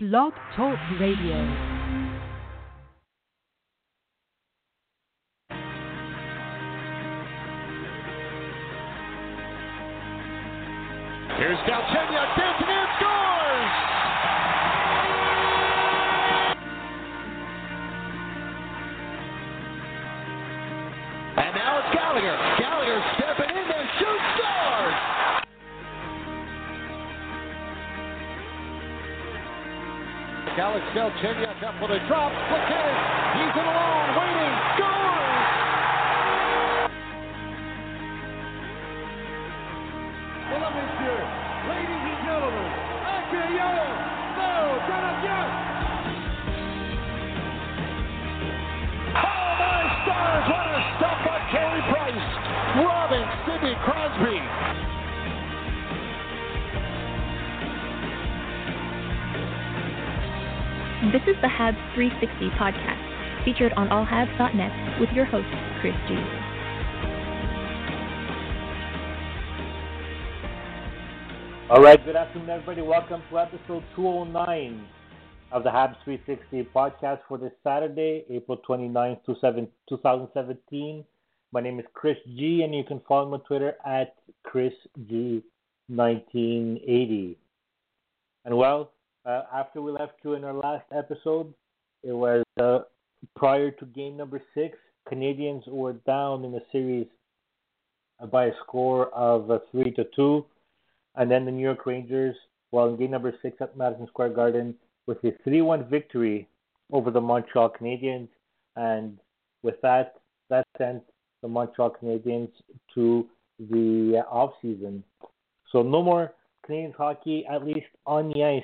Blog Talk Radio. Here's Galchenyuk, Alex Galchenyuk up for the drop, look at it, he's in alone, waiting, scores! Mesdames, Messieurs, ladies and gentlemen, accueillons Léo Canadien. This is the Habs 360 podcast, featured on allhabs.net with your host, Chris G. All right, good afternoon, everybody. Welcome to episode 209 of the Habs 360 podcast for this Saturday, April 29th, 2017. My name is Chris G, and you can follow me on Twitter at ChrisG1980. And well, uh, after we left you in our last episode, it was uh, prior to game number six. Canadians were down in the series by a score of uh, three to two, and then the New York Rangers, well, in game number six at Madison Square Garden, with a three-one victory over the Montreal Canadiens, and with that, that sent the Montreal Canadiens to the uh, off season. So no more Canadians hockey, at least on the ice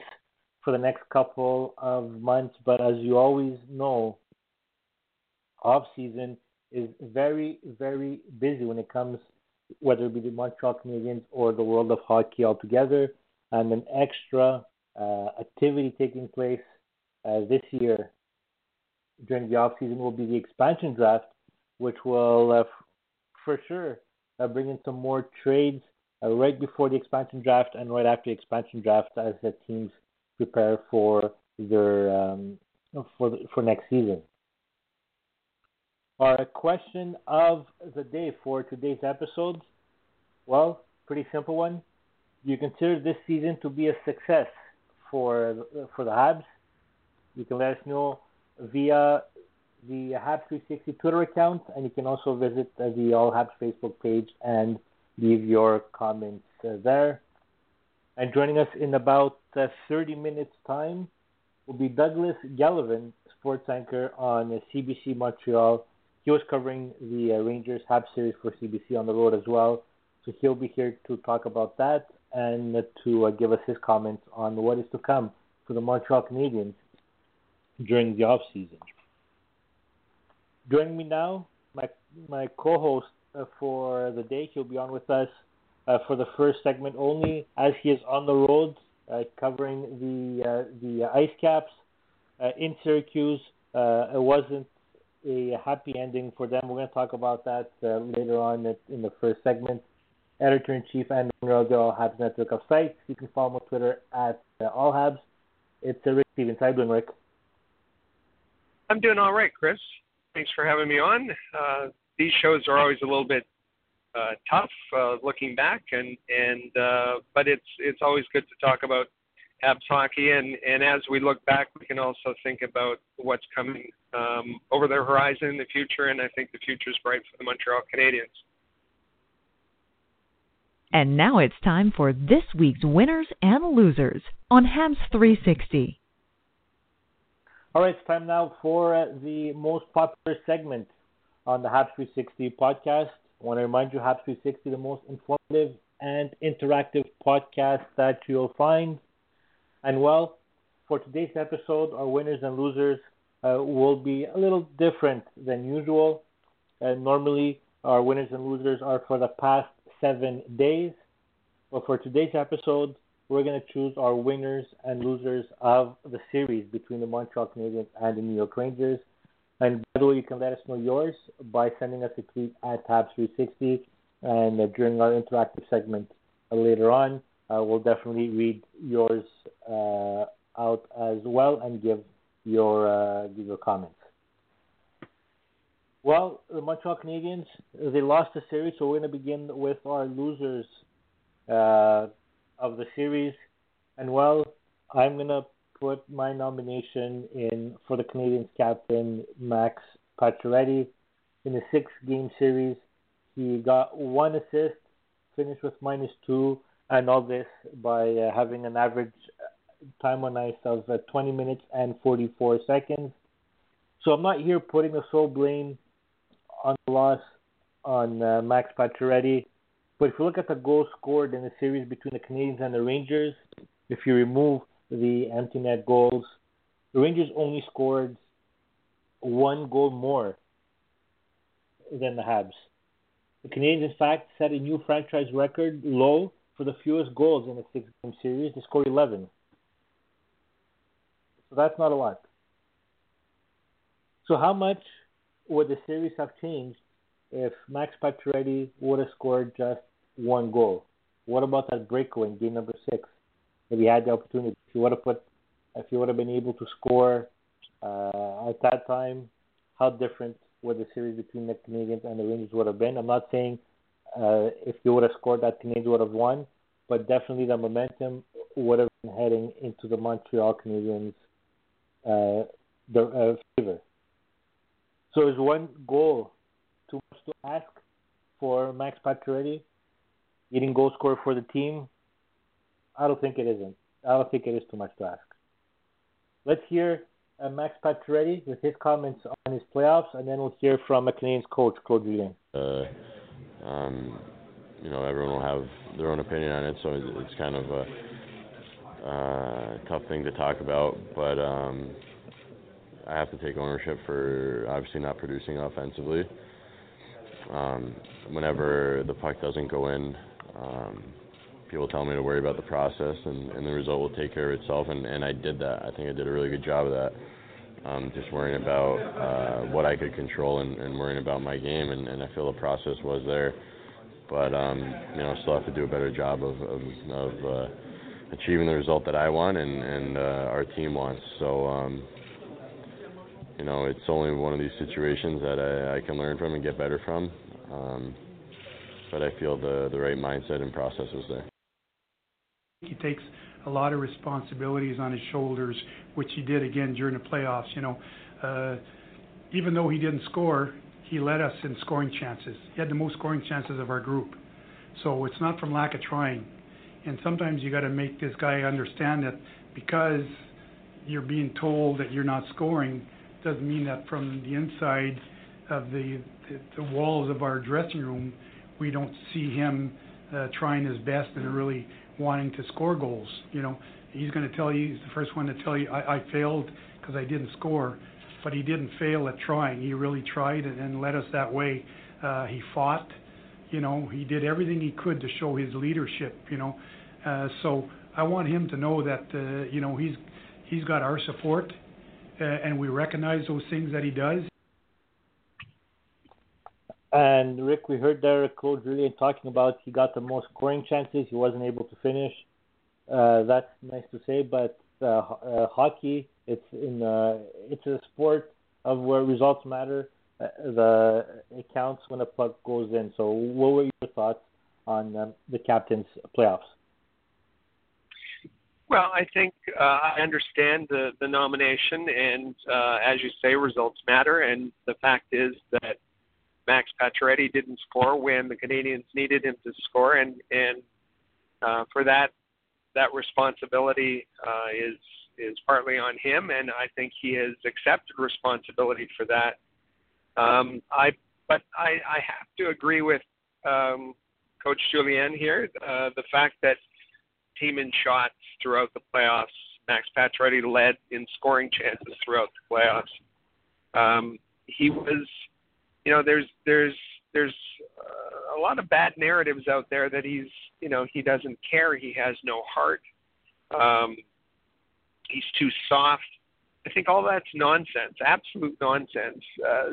for the next couple of months. But as you always know, off season is very, very busy when it comes, whether it be the Montreal Canadiens or the world of hockey altogether, and an extra uh, activity taking place uh, this year during the off season will be the expansion draft, which will uh, f- for sure uh, bring in some more trades uh, right before the expansion draft and right after the expansion draft as the teams prepare for their um, for the, for next season. Our question of the day for today's episode, well, pretty simple one. Do you consider this season to be a success for for the Habs? You can let us know via the Habs 360 Twitter account, and you can also visit the All Habs Facebook page and leave your comments uh, there. And joining us in about uh, 30 minutes' time will be Douglas Gelevan, sports anchor on CBC Montreal. He was covering the uh, Rangers Habs series for CBC on the road as well. So he'll be here to talk about that and to uh, give us his comments on what is to come for the Montreal Canadiens during the off season. Joining me now, my my co-host uh, for the day. He'll be on with us uh, for the first segment only, as he is on the road uh, covering the uh, the ice caps uh, in Syracuse. It wasn't a happy ending for them. We're going to talk about that later on in the first segment. Editor in chief and owner of the Habs network of sites. You can follow him on Twitter at All Habs. It's Rick Stevens. How you doing, Rick? I'm doing all right, Chris. Thanks for having me on. Uh, these shows are always a little bit uh, tough uh, looking back, and and uh, but it's it's always good to talk about Habs hockey, and and as we look back, we can also think about what's coming um, over the horizon in the future, and I think the future is bright for the Montreal Canadiens. And now it's time for this week's winners and losers on Habs 360. All right, it's time now for uh, the most popular segment on the Habs 360 podcast. I want to remind you, Habs 360, the most informative and interactive podcast that you'll find. And well, for today's episode, our winners and losers uh, will be a little different than usual. Uh, normally, our winners and losers are for the past seven days. But for today's episode, we're going to choose our winners and losers of the series between the Montreal Canadiens and the New York Rangers. And by the way, you can let us know yours by sending us a tweet at Habs360. And uh, during our interactive segment uh, later on, uh, we'll definitely read yours uh, out as well and give your uh, give your comments. Well, the Montreal Canadiens they lost the series, so we're going to begin with our losers uh, of the series. And well, I'm going to put my nomination in for the Canadiens captain Max Pacioretty in the six-game series. He got one assist, finished with minus two, and all this by uh, having an average time on ice of uh, 20 minutes and 44 seconds. So I'm not here putting the sole blame on the loss on uh, Max Pacioretty. But if you look at the goals scored in the series between the Canadiens and the Rangers, if you remove the empty net goals, the Rangers only scored one goal more than the Habs. The Canadiens, in fact, set a new franchise record low for the fewest goals in a six game series. They scored 11. So that's not a lot. So, how much would the series have changed if Max Pacioretty would have scored just one goal? What about that breakaway in game number six? If he had the opportunity, if he would have put, if he would have been able to score uh, at that time, how different would the series between the Canadiens and the Rangers would have been? I'm not saying uh, if he would have scored that Canadiens would have won, but definitely the momentum would have been heading into the Montreal Canadiens' uh, the, uh, favor. So is one goal too much to ask for Max Pacioretty, leading goal scorer for the team? I don't think it isn't. I don't think it is too much to ask. Let's hear uh, Max Pacioretty with his comments on his playoffs, and then we'll hear from McLean's coach, Claude Julien. Uh, um, you know, everyone will have their own opinion on it, so it's kind of a uh, tough thing to talk about. But um, I have to take ownership for obviously not producing offensively. Um, whenever the puck doesn't go in, um, people tell me to worry about the process, and, and the result will take care of itself. And, and I did that. I think I did a really good job of that. Um, just worrying about uh, what I could control and, and worrying about my game, and, and I feel the process was there. But um, you know, still have to do a better job of of, of uh, achieving the result that I want and and uh, our team wants. So um, you know, it's only one of these situations that I, I can learn from and get better from. Um, but I feel the the right mindset and process was there. He takes a lot of responsibilities on his shoulders, which he did again during the playoffs. You know, uh, even though he didn't score, he led us in scoring chances. He had the most scoring chances of our group. So it's not from lack of trying. And sometimes you got to make this guy understand that because you're being told that you're not scoring doesn't mean that from the inside of the the, the walls of our dressing room we don't see him uh, trying his best and really wanting to score goals. You know, he's going to tell you, he's the first one to tell you, I, I failed because I didn't score, but he didn't fail at trying. He really tried and, and led us that way. Uh, he fought, you know, he did everything he could to show his leadership, you know. Uh, so I want him to know that, uh, you know, he's he's got our support, uh, and we recognize those things that he does. And Rick, we heard there Claude Julien talking about he got the most scoring chances. He wasn't able to finish. Uh, that's nice to say, but uh, uh, hockey, it's in uh, it's a sport of where results matter. Uh, the it counts when a puck goes in. So, what were your thoughts on um, the captain's playoffs? Well, I think uh, I understand the the nomination, and uh, as you say, results matter. And the fact is that Max Pacioretty didn't score when the Canadiens needed him to score, and and uh, for that that responsibility uh, is is partly on him, and I think he has accepted responsibility for that. Um, I but I, I have to agree with um, Coach Julien here. Uh, the fact that team in shots throughout the playoffs, Max Pacioretty led in scoring chances throughout the playoffs. Um, he was you know, there's there's there's uh, a lot of bad narratives out there that he's you know he doesn't care, he has no heart, um, he's too soft. I think all that's nonsense, absolute nonsense. Uh,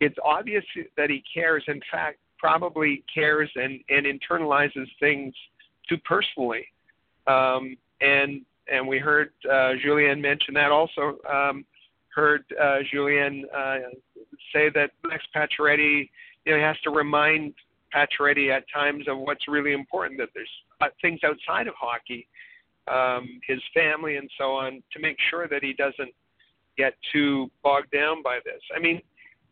it's obvious that he cares. In fact, probably cares and and internalizes things too personally. Um, and and we heard uh, Julien mention that also. Um, heard uh, Julien uh, say that Max Pacioretty, you know, he has to remind Pacioretty at times of what's really important. That there's uh, things outside of hockey, um, his family and so on, to make sure that he doesn't get too bogged down by this. I mean,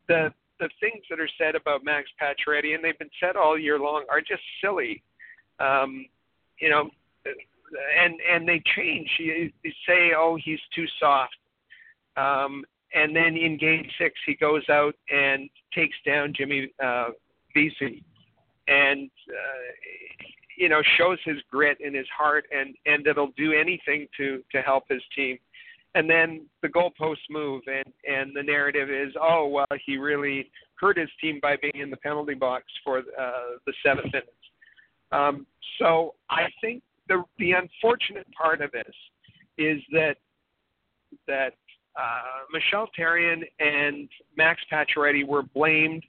the the things that are said about Max Pacioretty, and they've been said all year long, are just silly. Um, you know, and and they change. You, you say, oh, he's too soft, um, and then in Game Six he goes out and takes down Jimmy uh, Vesey, and uh, you know shows his grit and his heart, and and that'll do anything to to help his team. And then the goalposts move, and and the narrative is, oh well, he really hurt his team by being in the penalty box for uh, the seventh minutes. Um, so I think the the unfortunate part of this is that that uh, Michel Therrien and Max Pacioretty were blamed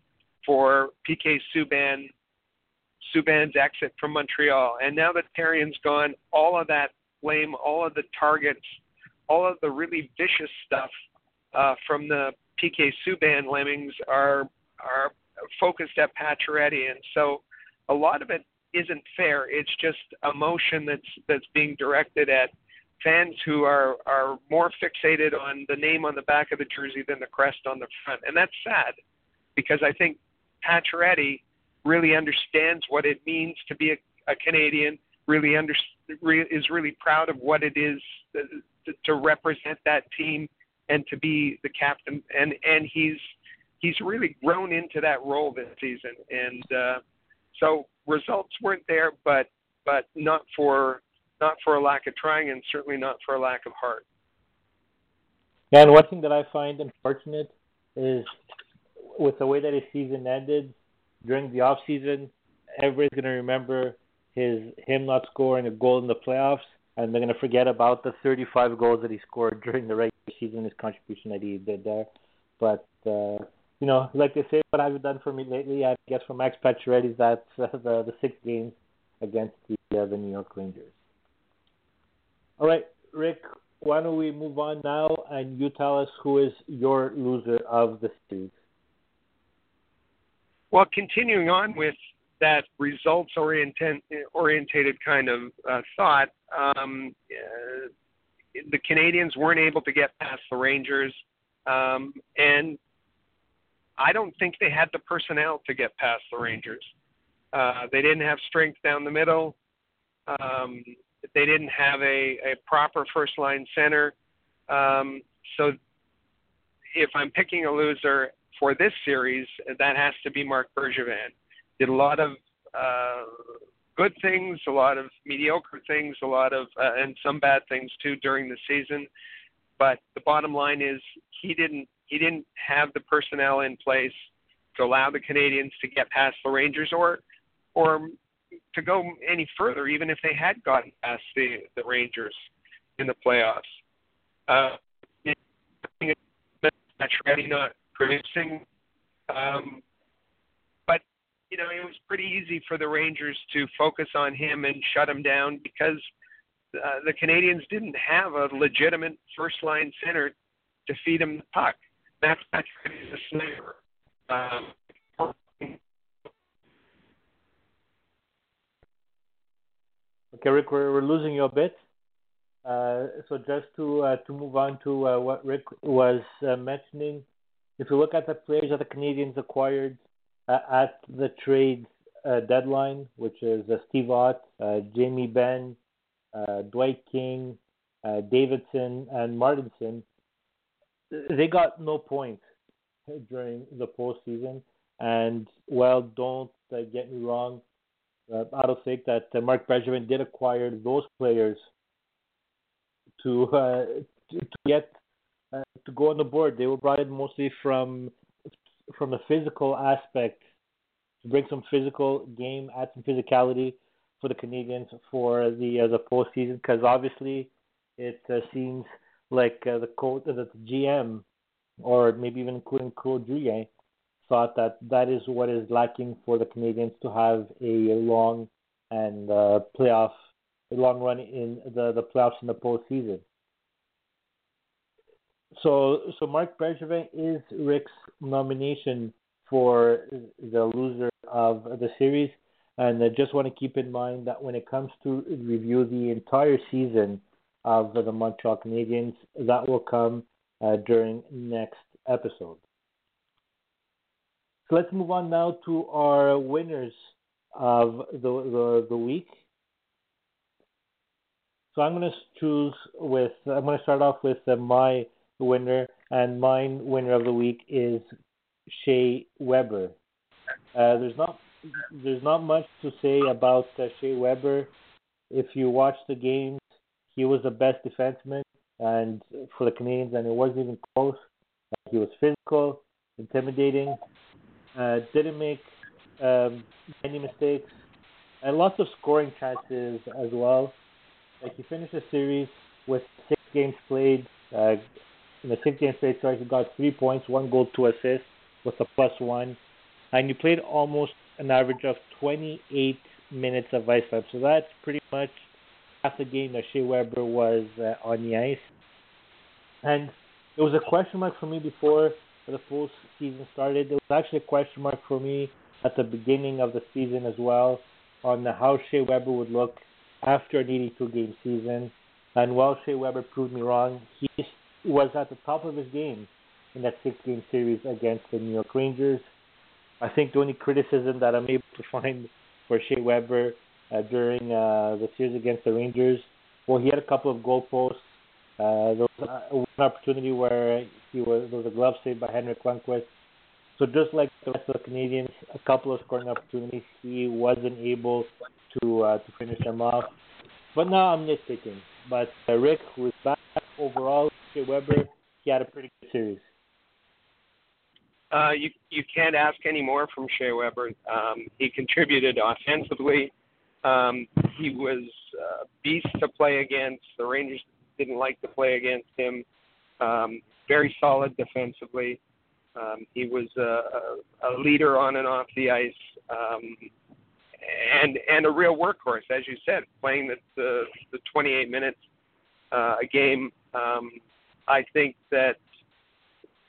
for PK Subban Subban's exit from Montreal, and now that Therrien's gone, all of that blame, all of the targets, all of the really vicious stuff uh, from the PK Subban lemmings are are focused at Pacioretty, and so a lot of it isn't fair. It's just emotion that's that's being directed at fans who are are more fixated on the name on the back of the jersey than the crest on the front, and that's sad because I think Pacioretty really understands what it means to be a, a Canadian. Really under, re, is really proud of what it is to, to represent that team and to be the captain. And and he's he's really grown into that role this season. And uh, so results weren't there, but but not for not for a lack of trying, and certainly not for a lack of heart. Yeah, and one thing that I find unfortunate is with the way that his season ended during the off season, everybody's gonna remember his him not scoring a goal in the playoffs, and they're gonna forget about the 35 goals that he scored during the regular season, his contribution that he did there. But uh, you know, like they say, what have you done for me lately? I guess for Max Pacioretty, that's uh, the the six games against the uh, the New York Rangers. All right, Rick, why don't we move on now and you tell us who is your loser of the series? Well, continuing on with that results oriented kind of uh, thought, um, uh, the Canadians weren't able to get past the Rangers, um, and I don't think they had the personnel to get past the Rangers. Uh, they didn't have strength down the middle. Um, they didn't have a, a proper first line center. Um, so if I'm picking a loser for this series, that has to be Marc Bergevin. Did a lot of uh, good things, a lot of mediocre things, a lot of uh, and some bad things too during the season. But the bottom line is he didn't he didn't have the personnel in place to allow the Canadians to get past the Rangers or or to go any further, even if they had gotten past the, the Rangers in the playoffs. Uh, not producing. Um, but, you know, it was pretty easy for the Rangers to focus on him and shut him down because uh, the Canadians didn't have a legitimate first line center to feed him the puck. Max Pacioretty is a sniper. Um, okay, Rick, we're, we're losing you a bit. Uh, so just to uh, to move on to uh, what Rick was uh, mentioning, if you look at the players that the Canadians acquired uh, at the trade uh, deadline, which is Steve Ott, Jamie Benn, Dwight King, Davidson, and Martinsen, they got no points during the postseason. And well, don't get me wrong. Uh, I don't think that uh, Marc Bergevin did acquire those players to uh, to, to get uh, to go on the board. They were brought in mostly from from the physical aspect to bring some physical game, add some physicality for the Canadians for the uh, the postseason. Because obviously, it uh, seems like uh, the coach, uh, the GM, or maybe even including Claude Julien, thought that that is what is lacking for the Canadians to have a long and uh, playoff long run in the, the playoffs in the postseason. So so Marc Bergevin is Rick's nomination for the loser of the series. And I just want to keep in mind that when it comes to review the entire season of the Montreal Canadiens, that will come uh, during next episode. So let's move on now to our winners of the the, the week. So I'm going to choose with I'm going to start off with uh, my winner, and mine winner of the week is Shea Weber. Uh, there's not there's not much to say about uh, Shea Weber. If you watch the games, he was the best defenseman, and for the Canadians, and it wasn't even close. He was physical, intimidating, uh, didn't make um, many mistakes, and lots of scoring chances as well. Like he finished the series with six games played. Uh, in the six games played, sorry, he got three points, one goal, two assists, with a plus one, and he played almost an average of 28 minutes of ice time. So that's pretty much half the game that Shea Weber was uh, on the ice. And it was a question mark for me before the full season started. It was actually a question mark for me at the beginning of the season as well on how Shea Weber would look after an 82 game season. And while Shea Weber proved me wrong, he was at the top of his game in that six game series against the New York Rangers. I think the only criticism that I'm able to find for Shea Weber uh, during uh, the series against the Rangers, well, he had a couple of goal posts. Uh, there was one opportunity where he was there was a glove save by Henrik Lundqvist. So just like the rest of the Canadians, a couple of scoring opportunities, he wasn't able to uh, to finish them off. But now I'm nitpicking. But uh, Rick, who is back overall, Shea Weber, he had a pretty good series. Uh, you you can't ask any more from Shea Weber. Um, he contributed offensively. Um, he was a beast to play against. The Rangers didn't like to play against him. Um, very solid defensively. Um, he was a, a, a leader on and off the ice, um, and and a real workhorse, as you said, playing the the, the 28 minutes uh, a game. Um, I think that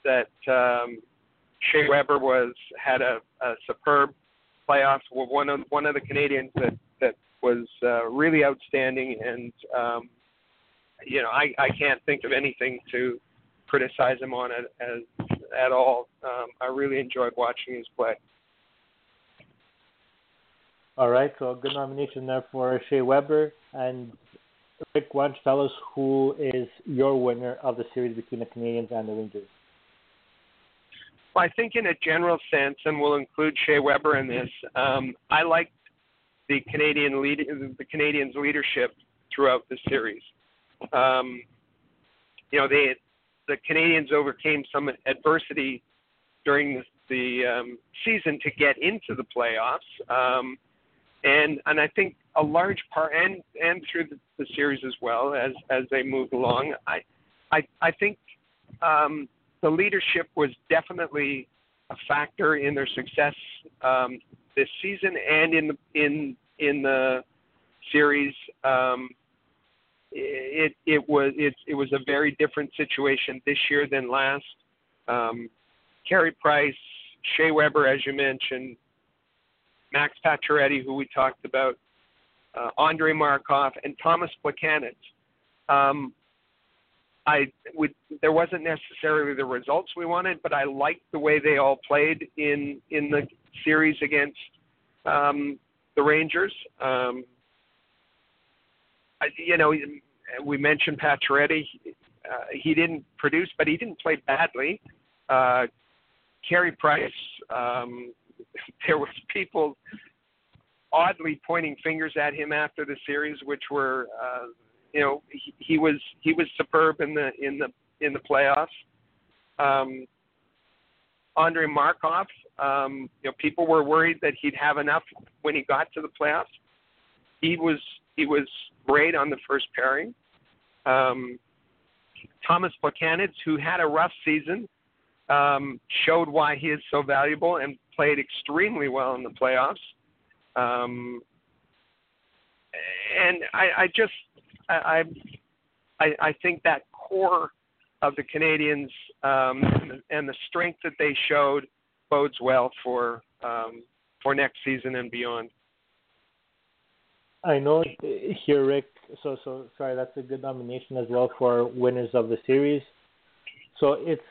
that um, Shea Weber was had a, a superb playoffs. Were one of one of the Canadiens that that was uh, really outstanding, and um, you know I I can't think of anything to criticize him on it as at all. Um, I really enjoyed watching his play. All right, so a good nomination there for Shea Weber. And Rick, why don't you tell us who is your winner of the series between the Canadians and the Rangers? Well, I think in a general sense, and we'll include Shea Weber in this, um, I liked the Canadian lead, the Canadians' leadership throughout the series. Um, you know, they the Canadiens overcame some adversity during the, the um, season to get into the playoffs, um, and and I think a large part and and through the, the series as well as as they moved along, I I I think um, the leadership was definitely a factor in their success um, this season and in the in in the series. Um, it it was it it was a very different situation this year than last. Um, Carey Price, Shea Weber, as you mentioned, Max Pacioretty, who we talked about, uh, Andrei Markov, and Tomas Plekanec. Um, I would there wasn't necessarily the results we wanted, but I liked the way they all played in in the series against um, the Rangers. Um, I, you know, we mentioned Pacioretty. Uh, he didn't produce, but he didn't play badly. Uh, Carey Price. Um, there was people oddly pointing fingers at him after the series, which were uh, you know he, he was he was superb in the in the in the playoffs. Um, Andrei Markov, um, you know, people were worried that he'd have enough when he got to the playoffs. He was he was great on the first pairing. Um, Tomas Plekanec, who had a rough season, um, showed why he is so valuable and played extremely well in the playoffs. Um, and I, I just I, I I think that core of the Canadians um, and the strength that they showed bodes well for um, for next season and beyond. I know here, Rick. So, so sorry. That's a good nomination as well for winners of the series. So it's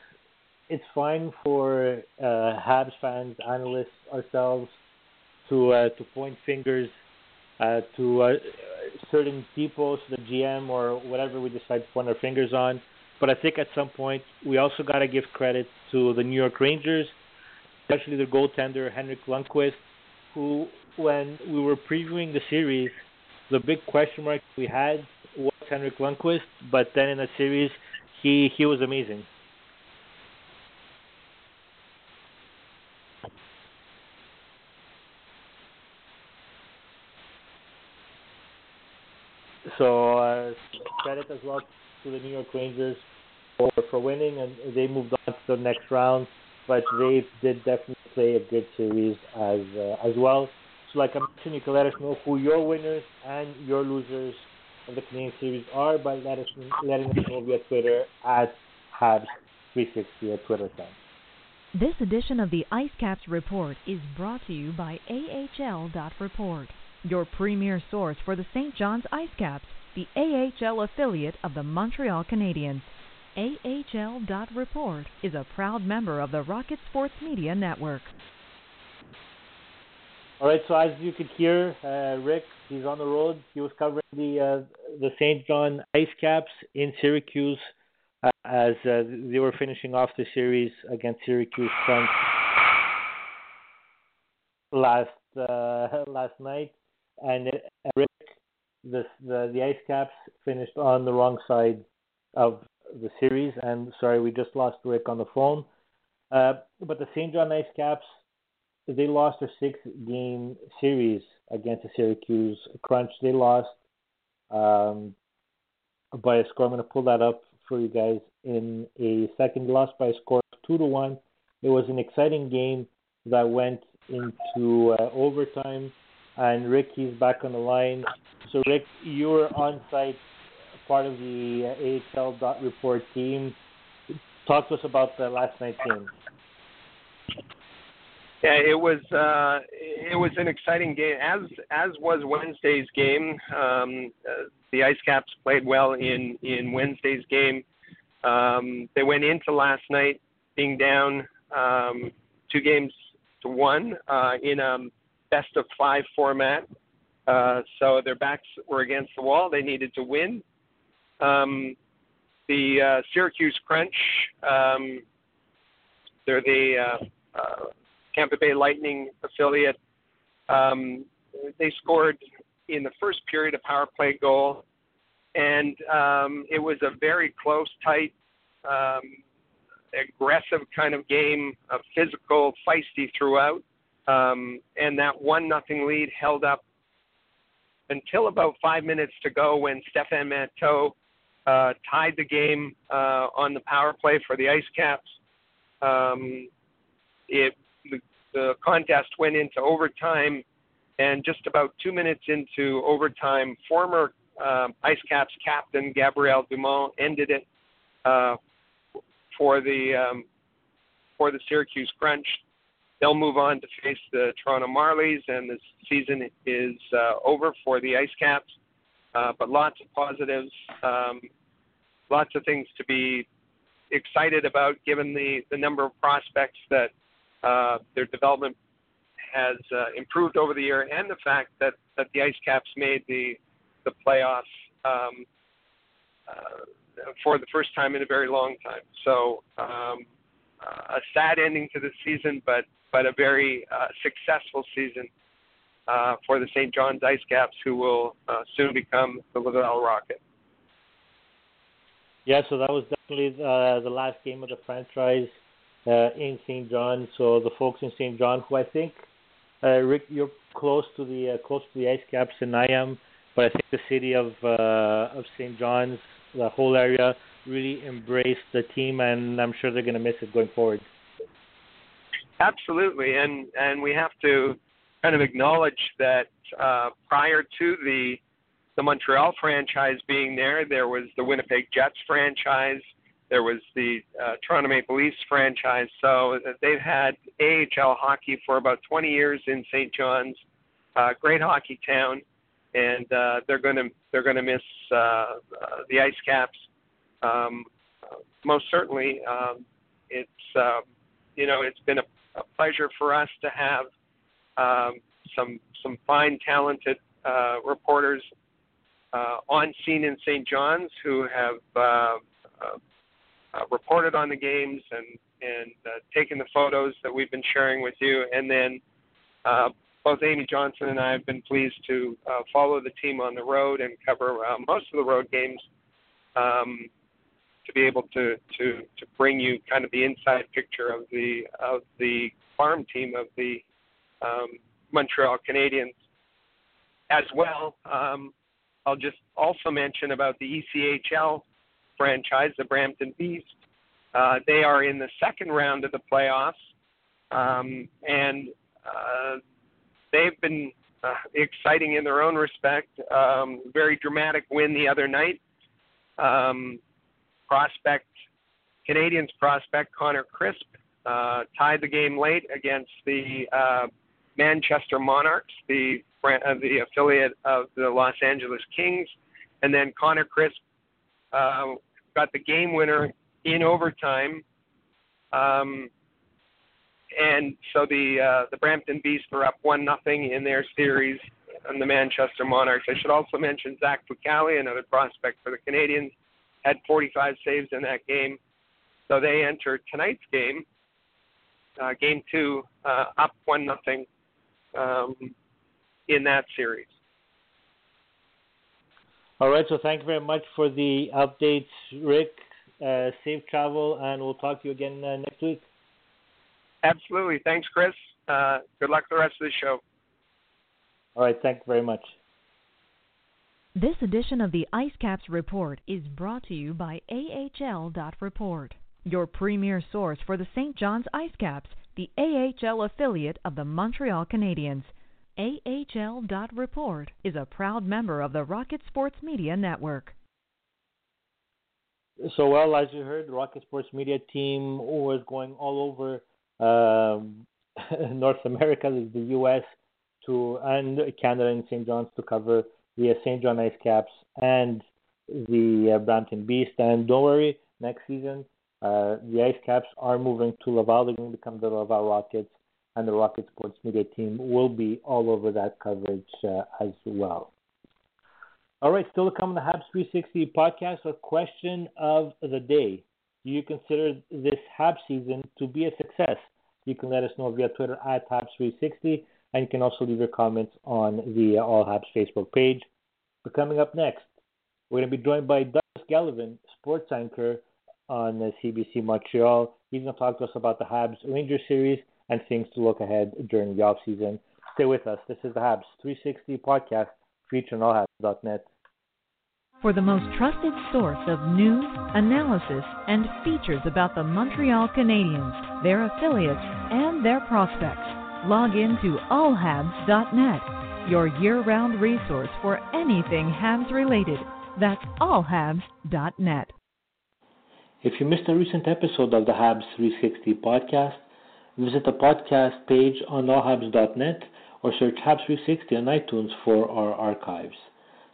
it's fine for uh, Habs fans, analysts, ourselves to uh, to point fingers uh, to uh, certain people, the GM or whatever we decide to point our fingers on. But I think at some point we also got to give credit to the New York Rangers, especially their goaltender Henrik Lundqvist, who, when we were previewing the series, the big question mark we had was Henrik Lundqvist. But then in the series, he he was amazing. So uh, credit as well to the New York Rangers for for winning, and they moved on to the next round. But they did definitely play a good series as uh, as well. Like I mentioned, you can let us know who your winners and your losers of the Canadian series are by let us letting us know via Twitter at Habs360 at Twitter. This edition of the Ice Caps Report is brought to you by AHL.Report your premier source for the St. John's Ice Caps, the AHL affiliate of the Montreal Canadiens. AHL.Report is a proud member of the Rocket Sports Media Network. All right, so as you could hear, uh, Rick, he's on the road. He was covering the uh, the St. John Ice Caps in Syracuse uh, as uh, they were finishing off the series against Syracuse Crunch last uh, last night and Rick, the, the the Ice Caps finished on the wrong side of the series. And sorry, we just lost Rick on the phone. Uh, but the St. John Ice Caps, they lost their six game series against the Syracuse Crunch. They lost um, by a score. I'm going to pull that up for you guys in a second. They Lost by a score of two to one. It was an exciting game that went into uh, overtime and Rick he's back on the line. So Rick, you were on site, part of the AHL dot report team. Talk to us about the last night's game. Yeah, it was uh, it was an exciting game, as as was Wednesday's game. Um, uh, the Ice Caps played well in in Wednesday's game. Um, they went into last night being down um, two games to one uh, in a best of five format. Uh, so their backs were against the wall. They needed to win. Um, the uh, Syracuse Crunch, um, they're the uh, uh, Tampa Bay Lightning affiliate. Um, they scored in the first period a power play goal, and um, it was a very close, tight, um, aggressive kind of game, a physical, feisty throughout. Um, and that one nothing lead held up until about five minutes to go when Stefan Matteau uh, tied the game uh, on the power play for the Ice Caps. Um, it the, contest went into overtime, and just about two minutes into overtime, former uh, Ice Caps captain Gabriel Dumont ended it uh, for the um, for the Syracuse Crunch they'll move on to face the Toronto Marlies, and the season is uh, over for the Ice Caps. Uh, but lots of positives, um, lots of things to be excited about, given the the number of prospects that uh, their development has uh, improved over the year, and the fact that that the Ice Caps made the the playoffs um, uh, for the first time in a very long time. So. Um, uh, a sad ending to the season, but but a very uh, successful season uh, for the St. John's Ice Caps, who will uh, soon become the Laval Rocket. Yeah, so that was definitely uh, the last game of the franchise uh, in St. John. So the folks in St. John, who I think, uh, Rick, you're close to the uh, close to the Ice Caps than I am, but I think the city of uh, of St. John's, the whole area, really embraced the team, and I'm sure they're going to miss it going forward. Absolutely, and and we have to kind of acknowledge that uh, prior to the the Montreal franchise being there. There was the Winnipeg Jets franchise. There was the uh, Toronto Maple Leafs franchise. So they've had AHL hockey for about 20 years in St. John's. Uh, great hockey town, and uh, they're going to they're going to miss uh, uh, the Ice Caps. Um, most certainly, um, it's uh, you know it's been a, a pleasure for us to have um, some some fine, talented uh, reporters uh, on scene in St. John's who have uh, uh, uh, reported on the games and and uh, taken the photos that we've been sharing with you, and then uh, both Amy Johnson and I have been pleased to uh, follow the team on the road and cover uh, most of the road games um, to be able to, to, to bring you kind of the inside picture of the of the farm team of the um, Montreal Canadiens. As well, um, I'll just also mention about the ECHL franchise, the Brampton Beast. Uh, they are in the second round of the playoffs, um, and uh, they've been uh, exciting in their own respect. Um, very dramatic win the other night. Um, prospect, Canadiens prospect Connor Crisp uh, tied the game late against the uh, Manchester Monarchs, the uh, the affiliate of the Los Angeles Kings, and then Connor Crisp uh, got the game winner in overtime. Um, and so the uh, the Brampton Beasts are up one nothing in their series on the Manchester Monarchs. I should also mention Zach Fucale, another prospect for the Canadiens, had 45 saves in that game. So they enter tonight's game, uh, game two, uh, up one nothing um, in that series. All right. So thank you very much for the updates, Rick. Uh, safe travel, and we'll talk to you again uh, next week. Absolutely. Thanks, Chris. Uh, good luck the rest of the show. All right. Thank you very much. This edition of the Ice Caps Report is brought to you by AHL.Report, your premier source for the St. John's Ice Caps, the AHL affiliate of the Montreal Canadiens. AHL.Report is a proud member of the Rocket Sports Media Network. So, well, as you heard, the Rocket Sports Media team was going all over um, North America, the U.S. to and Canada and St. John's to cover the St. John Ice Caps and the uh, Brampton Beast. And don't worry, next season uh, the Ice Caps are moving to Laval. They're going to become the Laval Rockets, and the Rocket Sports Media team will be all over that coverage uh, as well. All right, still to come on the Habs 360 podcast. A question of the day: Do you consider this Habs season to be a success? You can let us know via Twitter at Habs360, and you can also leave your comments on the All Habs Facebook page. But coming up next, we're going to be joined by Douglas Gelevan, sports anchor on CBC Montreal. He's going to talk to us about the Habs Rangers series and things to look ahead during the off season. Stay with us. This is the Habs 360 podcast featuring allhabs.net. For the most trusted source of news, analysis, and features about the Montreal Canadiens, their affiliates, and their prospects, log in to allhabs.net, your year-round resource for anything Habs related. That's allhabs.net. If you missed a recent episode of the Habs 360 podcast, visit the podcast page on allhabs.net or search Habs 360 on iTunes for our archives.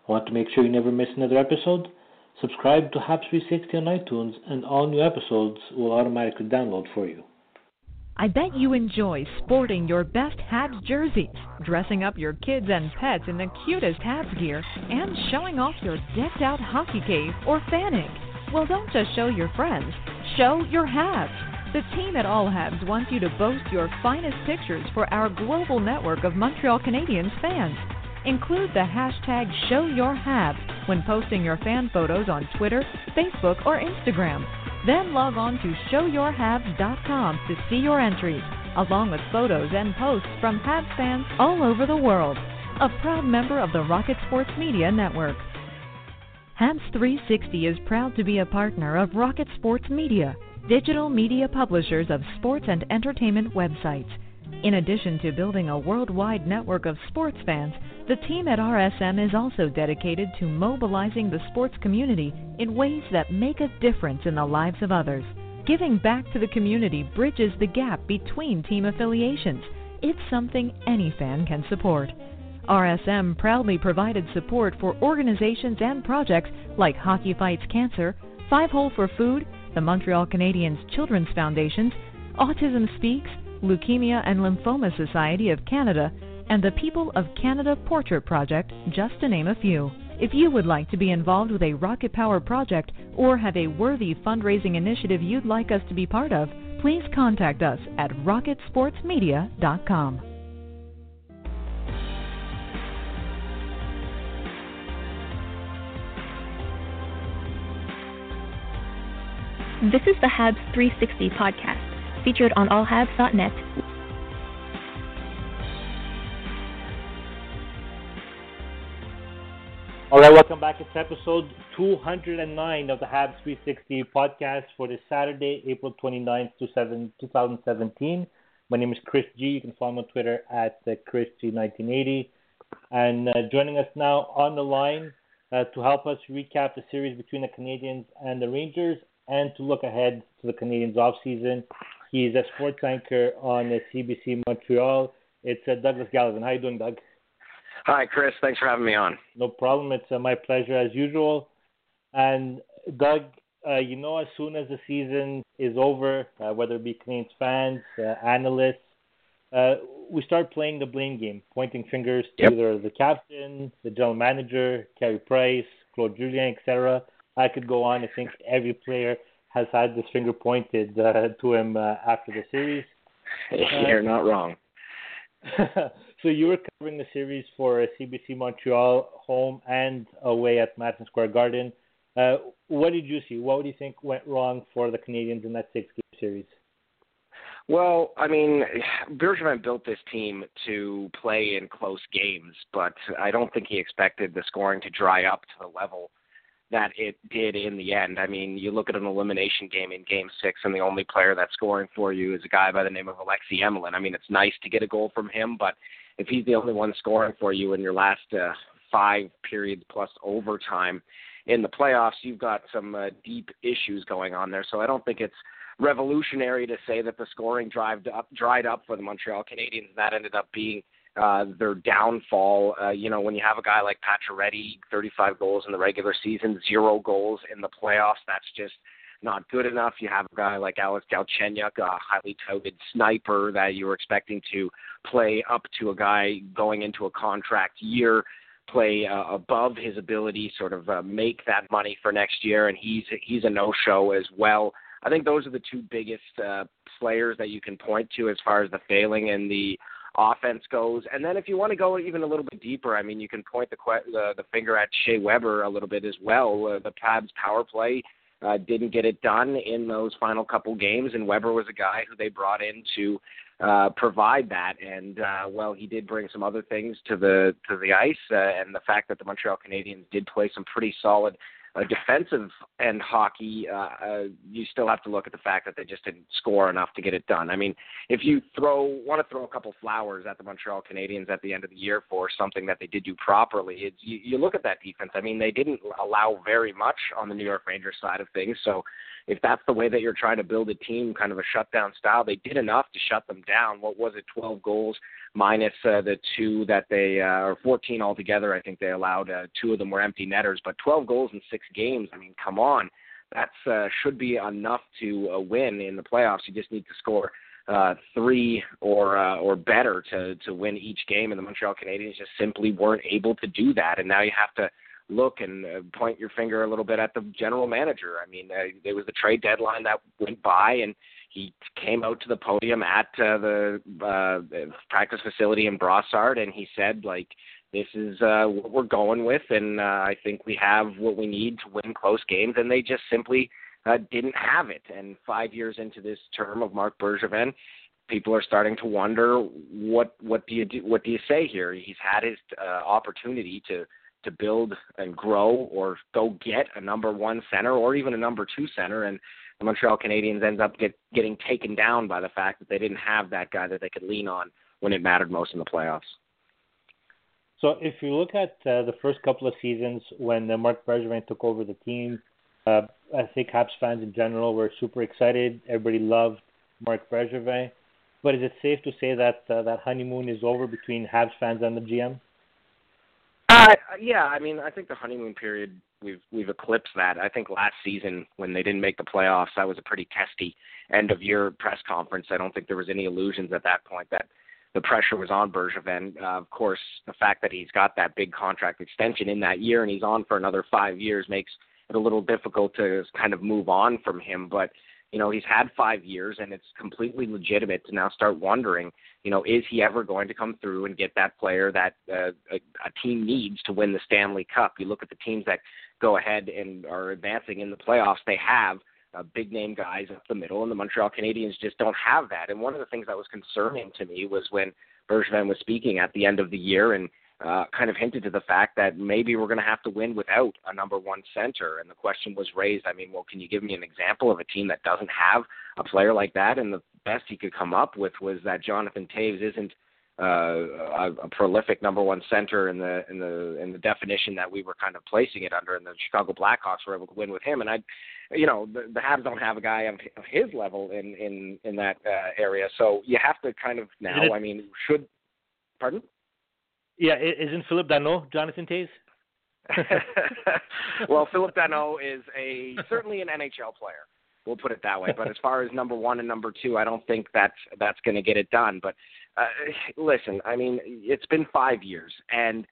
Want to make sure you never miss another episode? Subscribe to Habs 360 on iTunes and all new episodes will automatically download for you. I bet you enjoy sporting your best Habs jerseys, dressing up your kids and pets in the cutest Habs gear, and showing off your decked out hockey cave or fanning. Well, don't just show your friends, show your Habs. The team at All Habs wants you to boast your finest pictures for our global network of Montreal Canadiens fans. Include the hashtag ShowYourHabs when posting your fan photos on Twitter, Facebook, or Instagram. Then log on to ShowYourHabs.com to see your entries, along with photos and posts from Habs fans all over the world. A proud member of the Rocket Sports Media Network. Habs 360 is proud to be a partner of Rocket Sports Media, digital media publishers of sports and entertainment websites. In addition to building a worldwide network of sports fans, the team at RSM is also dedicated to mobilizing the sports community in ways that make a difference in the lives of others. Giving back to the community bridges the gap between team affiliations. It's something any fan can support. RSM proudly provided support for organizations and projects like Hockey Fights Cancer, Five Hole for Food, the Montreal Canadiens Children's Foundations, Autism Speaks, Leukemia and Lymphoma Society of Canada, and the People of Canada Portrait Project, just to name a few. If you would like to be involved with a Rocket Power project or have a worthy fundraising initiative you'd like us to be part of, please contact us at rocketsportsmedia.com. This is the Habs 360 podcast, featured on allhabs.net All right, welcome back. It's episode 209 of the Habs 360 podcast for this Saturday, April 29th, 2017. My name is Chris G. You can follow me on Twitter at ChrisG1980. And uh, joining us now on the line uh, to help us recap the series between the Canadiens and the Rangers and to look ahead to the Canadiens off season. He's a sports anchor on CBC Montreal. It's uh, Douglas Gelevan. How you doing, Doug? Hi, Chris. Thanks for having me on. No problem. It's uh, my pleasure as usual. And Doug, uh, you know, as soon as the season is over, uh, whether it be Canadiens fans, uh, analysts, uh, we start playing the blame game, pointing fingers to yep. either the captain, the general manager, Carey Price, Claude Julien, etc. I could go on. I think every player has had this finger pointed uh, to him after the series. You're not wrong. so you were covering the series for CBC Montreal, home and away at Madison Square Garden. Uh, what did you see? What do you think went wrong for the Canadiens in that six-game series? Well, I mean, Bergevin built this team to play in close games, but I don't think he expected the scoring to dry up to the level that it did in the end. I mean, you look at an elimination game in Game Six, and the only player that's scoring for you is a guy by the name of Alexei Emelin. I mean, it's nice to get a goal from him, but if he's the only one scoring for you in your last uh, five periods plus overtime in the playoffs, you've got some uh, deep issues going on there. So I don't think it's revolutionary to say that the scoring dried up, dried up for the Montreal Canadiens. That ended up being uh, their downfall. Uh, you know, when you have a guy like Pacioretty, 35 goals in the regular season, zero goals in the playoffs, that's just not good enough. You have a guy like Alex Galchenyuk, a highly touted sniper that you were expecting to play up to a guy going into a contract year, play uh, above his ability, sort of uh, make that money for next year, and he's he's a no-show as well. I think those are the two biggest uh, players that you can point to as far as the failing in the offense goes. And then if you want to go even a little bit deeper, I mean, you can point the the, the finger at Shea Weber a little bit as well. Uh, the Habs power play uh, didn't get it done in those final couple games, and Weber was a guy who they brought in to uh, provide that. And uh, well, he did bring some other things to the to the ice, uh, and the fact that the Montreal Canadiens did play some pretty solid uh, defensive end hockey, uh, uh, you still have to look at the fact that they just didn't score enough to get it done. I mean, if you throw want to throw a couple flowers at the Montreal Canadiens at the end of the year for something that they did do properly, it's, you, you look at that defense. I mean, they didn't allow very much on the New York Rangers side of things. So, if that's the way that you're trying to build a team, kind of a shutdown style, they did enough to shut them down. What was it, 12 goals minus uh, the two that they, uh, or 14 altogether, I think they allowed. Uh, two of them were empty netters, but 12 goals in six games. I mean, come on. That's uh, should be enough to uh, win in the playoffs. You just need to score uh, three or uh, or better to to win each game, and the Montreal Canadiens just simply weren't able to do that. And now you have to look and uh, point your finger a little bit at the general manager. I mean, uh, there was the trade deadline that went by, and he came out to the podium at uh, the uh, practice facility in Brossard, and he said, like, this is uh, what we're going with, and uh, I think we have what we need to win close games, and they just simply uh, didn't have it. And five years into this term of Marc Bergevin, people are starting to wonder what what do you do what do you say here? He's had his uh, opportunity to to build and grow or go get a number one center or even a number two center and the Montreal Canadiens ends up get, getting taken down by the fact that they didn't have that guy that they could lean on when it mattered most in the playoffs. So if you look at uh, the first couple of seasons when uh, Marc Bergevin took over the team, uh, I think Habs fans in general were super excited. Everybody loved Marc Bergevin. But is it safe to say that uh, that honeymoon is over between Habs fans and the GM? Uh, yeah, I mean, I think the honeymoon period we've we've eclipsed that. I think last season when they didn't make the playoffs, that was a pretty testy end of year press conference. I don't think there was any illusions at that point that the pressure was on Bergevin. Uh, of course, the fact that he's got that big contract extension in that year and he's on for another five years makes it a little difficult to kind of move on from him. But you know, he's had five years, and it's completely legitimate to now start wondering, you know, is he ever going to come through and get that player that uh, a, a team needs to win the Stanley Cup? You look at the teams that go ahead and are advancing in the playoffs; they have uh, big name guys up the middle, and the Montreal Canadiens just don't have that. And one of the things that was concerning to me was when Bergevin was speaking at the end of the year and uh, kind of hinted to the fact that maybe we're going to have to win without a number one center. And the question was raised. I mean, well, can you give me an example of a team that doesn't have a player like that? And the best he could come up with was that Jonathan Toews isn't uh, a, a prolific number one center in the in the in the definition that we were kind of placing it under, and the Chicago Blackhawks were able to win with him. And I, you know, the, the Habs don't have a guy of, of his level in in in that uh, area, so you have to kind of now. I mean, should pardon? Yeah, isn't Phillip Danault Jonathan Toews? well, Phillip Danault is a certainly an NHL player. We'll put it that way. But as far as number one and number two, I don't think that's that's going to get it done. But uh, listen, I mean, it's been five years, and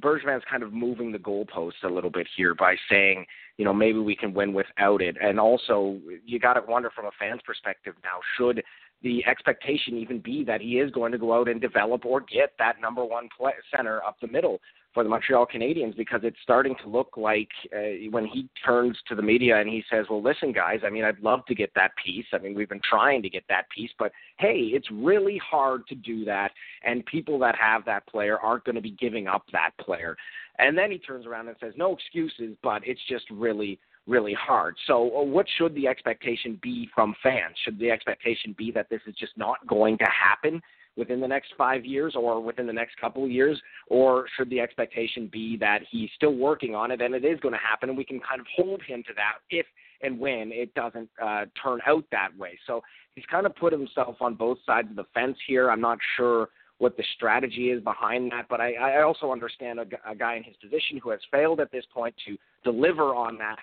Bergevin's kind of moving the goalposts a little bit here by saying, you know, maybe we can win without it. And also, you got to wonder from a fan's perspective now, should the expectation even be that he is going to go out and develop or get that number one play, center up the middle for the Montreal Canadiens because it's starting to look like uh, when he turns to the media and he says, "Well, listen, guys, I mean, I'd love to get that piece. I mean, we've been trying to get that piece, but hey, it's really hard to do that, and people that have that player aren't going to be giving up that player." And then he turns around and says, "No excuses, but it's just really." Really hard. So, uh, what should the expectation be from fans? Should the expectation be that this is just not going to happen within the next five years or within the next couple of years? Or should the expectation be that he's still working on it and it is going to happen and we can kind of hold him to that if and when it doesn't uh, turn out that way? So, he's kind of put himself on both sides of the fence here. I'm not sure what the strategy is behind that. But I, I also understand a, a guy in his position who has failed at this point to deliver on that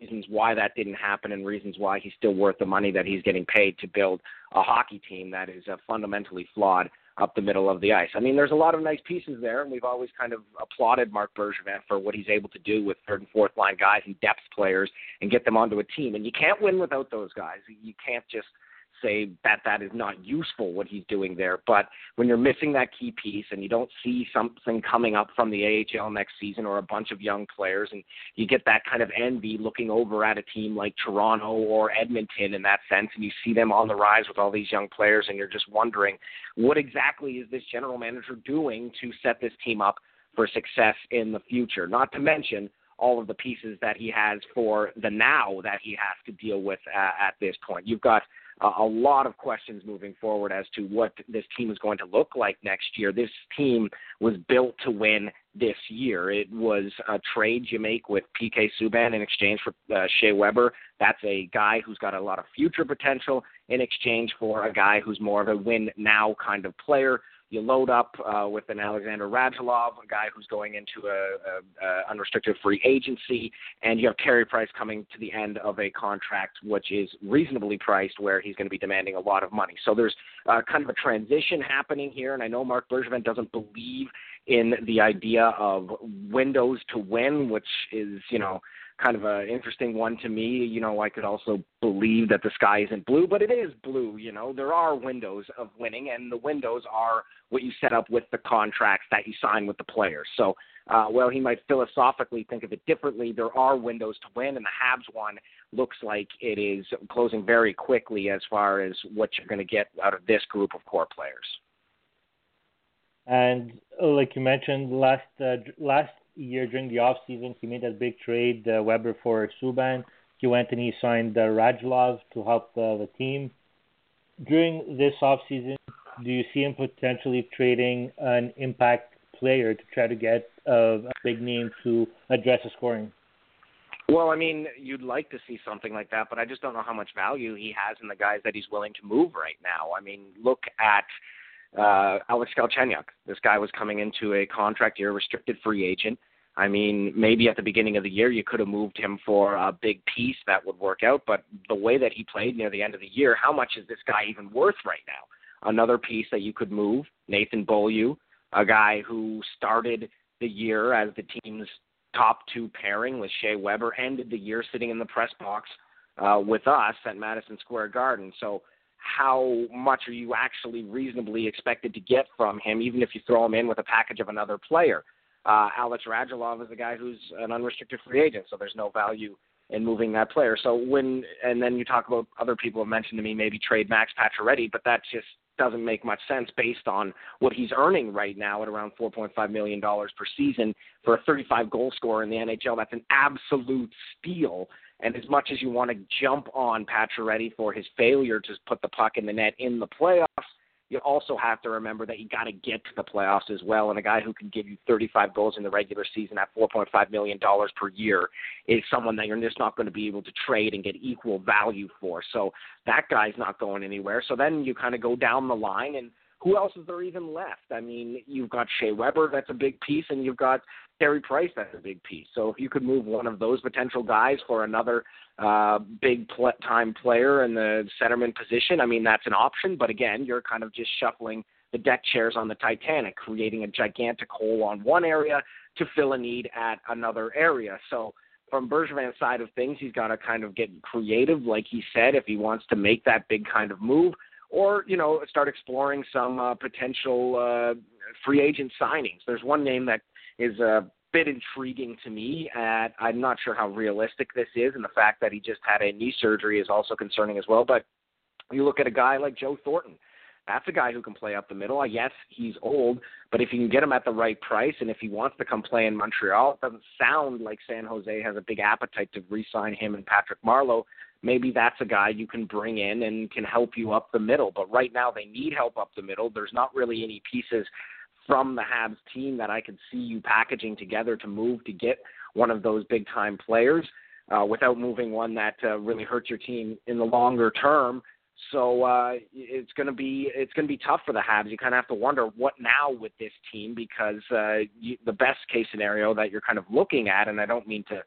reasons why that didn't happen and reasons why he's still worth the money that he's getting paid to build a hockey team that is uh, fundamentally flawed up the middle of the ice. I mean, there's a lot of nice pieces there, and we've always kind of applauded Marc Bergevin for what he's able to do with third and fourth line guys and depth players and get them onto a team. And you can't win without those guys. You can't just – say that that is not useful what he's doing there. But when you're missing that key piece and you don't see something coming up from the AHL next season or a bunch of young players, and you get that kind of envy looking over at a team like Toronto or Edmonton in that sense, and you see them on the rise with all these young players, and you're just wondering what exactly is this general manager doing to set this team up for success in the future? Not to mention all of the pieces that he has for the now that he has to deal with uh, at this point. You've got a lot of questions moving forward as to what this team is going to look like next year. This team was built to win this year. It was a trade you make with PK Subban in exchange for uh, Shea Weber. That's a guy who's got a lot of future potential in exchange for a guy who's more of a win now kind of player. You load up uh, with an Alexander Radulov, a guy who's going into a, a, a unrestricted free agency, and you have Carey Price coming to the end of a contract which is reasonably priced, where he's going to be demanding a lot of money. So there's uh, kind of a transition happening here, and I know Marc Bergevin doesn't believe in the idea of windows to win, which is you know kind of an interesting one to me. You know, I could also believe that the sky isn't blue, but it is blue. You know, there are windows of winning, and the windows are what you set up with the contracts that you sign with the players. So, uh, well, he might philosophically think of it differently. There are windows to win, and the Habs one looks like it is closing very quickly as far as what you're going to get out of this group of core players. And like you mentioned, last uh, last year during the off season, he made that big trade, uh, Weber for Subban. and he signed uh, Radulov to help uh, the team. During this offseason, do you see him potentially trading an impact player to try to get a, a big name to address the scoring? Well, I mean, you'd like to see something like that, but I just don't know how much value he has in the guys that he's willing to move right now. I mean, look at uh, Alex Galchenyuk. This guy was coming into a contract year, restricted free agent. I mean, maybe at the beginning of the year you could have moved him for a big piece that would work out, but the way that he played near the end of the year, how much is this guy even worth right now? Another piece that you could move, Nathan Beaulieu, a guy who started the year as the team's top two pairing with Shea Weber, ended the year sitting in the press box uh, with us at Madison Square Garden. So, how much are you actually reasonably expected to get from him, even if you throw him in with a package of another player? Uh, Alex Radulov is a guy who's an unrestricted free agent, so there's no value in moving that player. So when and then you talk about other people have mentioned to me maybe trade Max Pacioretty, but that just doesn't make much sense based on what he's earning right now at around 4.5 million dollars per season for a 35 goal scorer in the NHL. That's an absolute steal. And as much as you want to jump on Pacioretty for his failure to put the puck in the net in the playoffs, you also have to remember that you got to get to the playoffs as well. And a guy who can give you 35 goals in the regular season at 4.5 million dollars per year is someone that you're just not going to be able to trade and get equal value for. So that guy's not going anywhere. So then you kind of go down the line and who else is there even left? I mean, you've got Shea Weber, that's a big piece, and you've got Carey Price, that's a big piece. So if you could move one of those potential guys for another uh, big pl- time player in the centerman position, I mean, that's an option. But again, you're kind of just shuffling the deck chairs on the Titanic, creating a gigantic hole on one area to fill a need at another area. So from Bergevin's side of things, he's got to kind of get creative, like he said, if he wants to make that big kind of move or you know start exploring some uh, potential uh, free agent signings. There's one name that is a bit intriguing to me. At I'm not sure how realistic this is, and the fact that he just had a knee surgery is also concerning as well. But you look at a guy like Joe Thornton. That's a guy who can play up the middle. Uh, yes, he's old, but if you can get him at the right price, and if he wants to come play in Montreal, it doesn't sound like San Jose has a big appetite to re-sign him and Patrick Marleau maybe that's a guy you can bring in and can help you up the middle. But right now they need help up the middle. There's not really any pieces from the Habs team that I could see you packaging together to move to get one of those big time players uh, without moving one that uh, really hurts your team in the longer term. So uh, it's going to be it's going to be tough for the Habs. You kind of have to wonder what now with this team because uh, you, the best case scenario that you're kind of looking at, and I don't mean to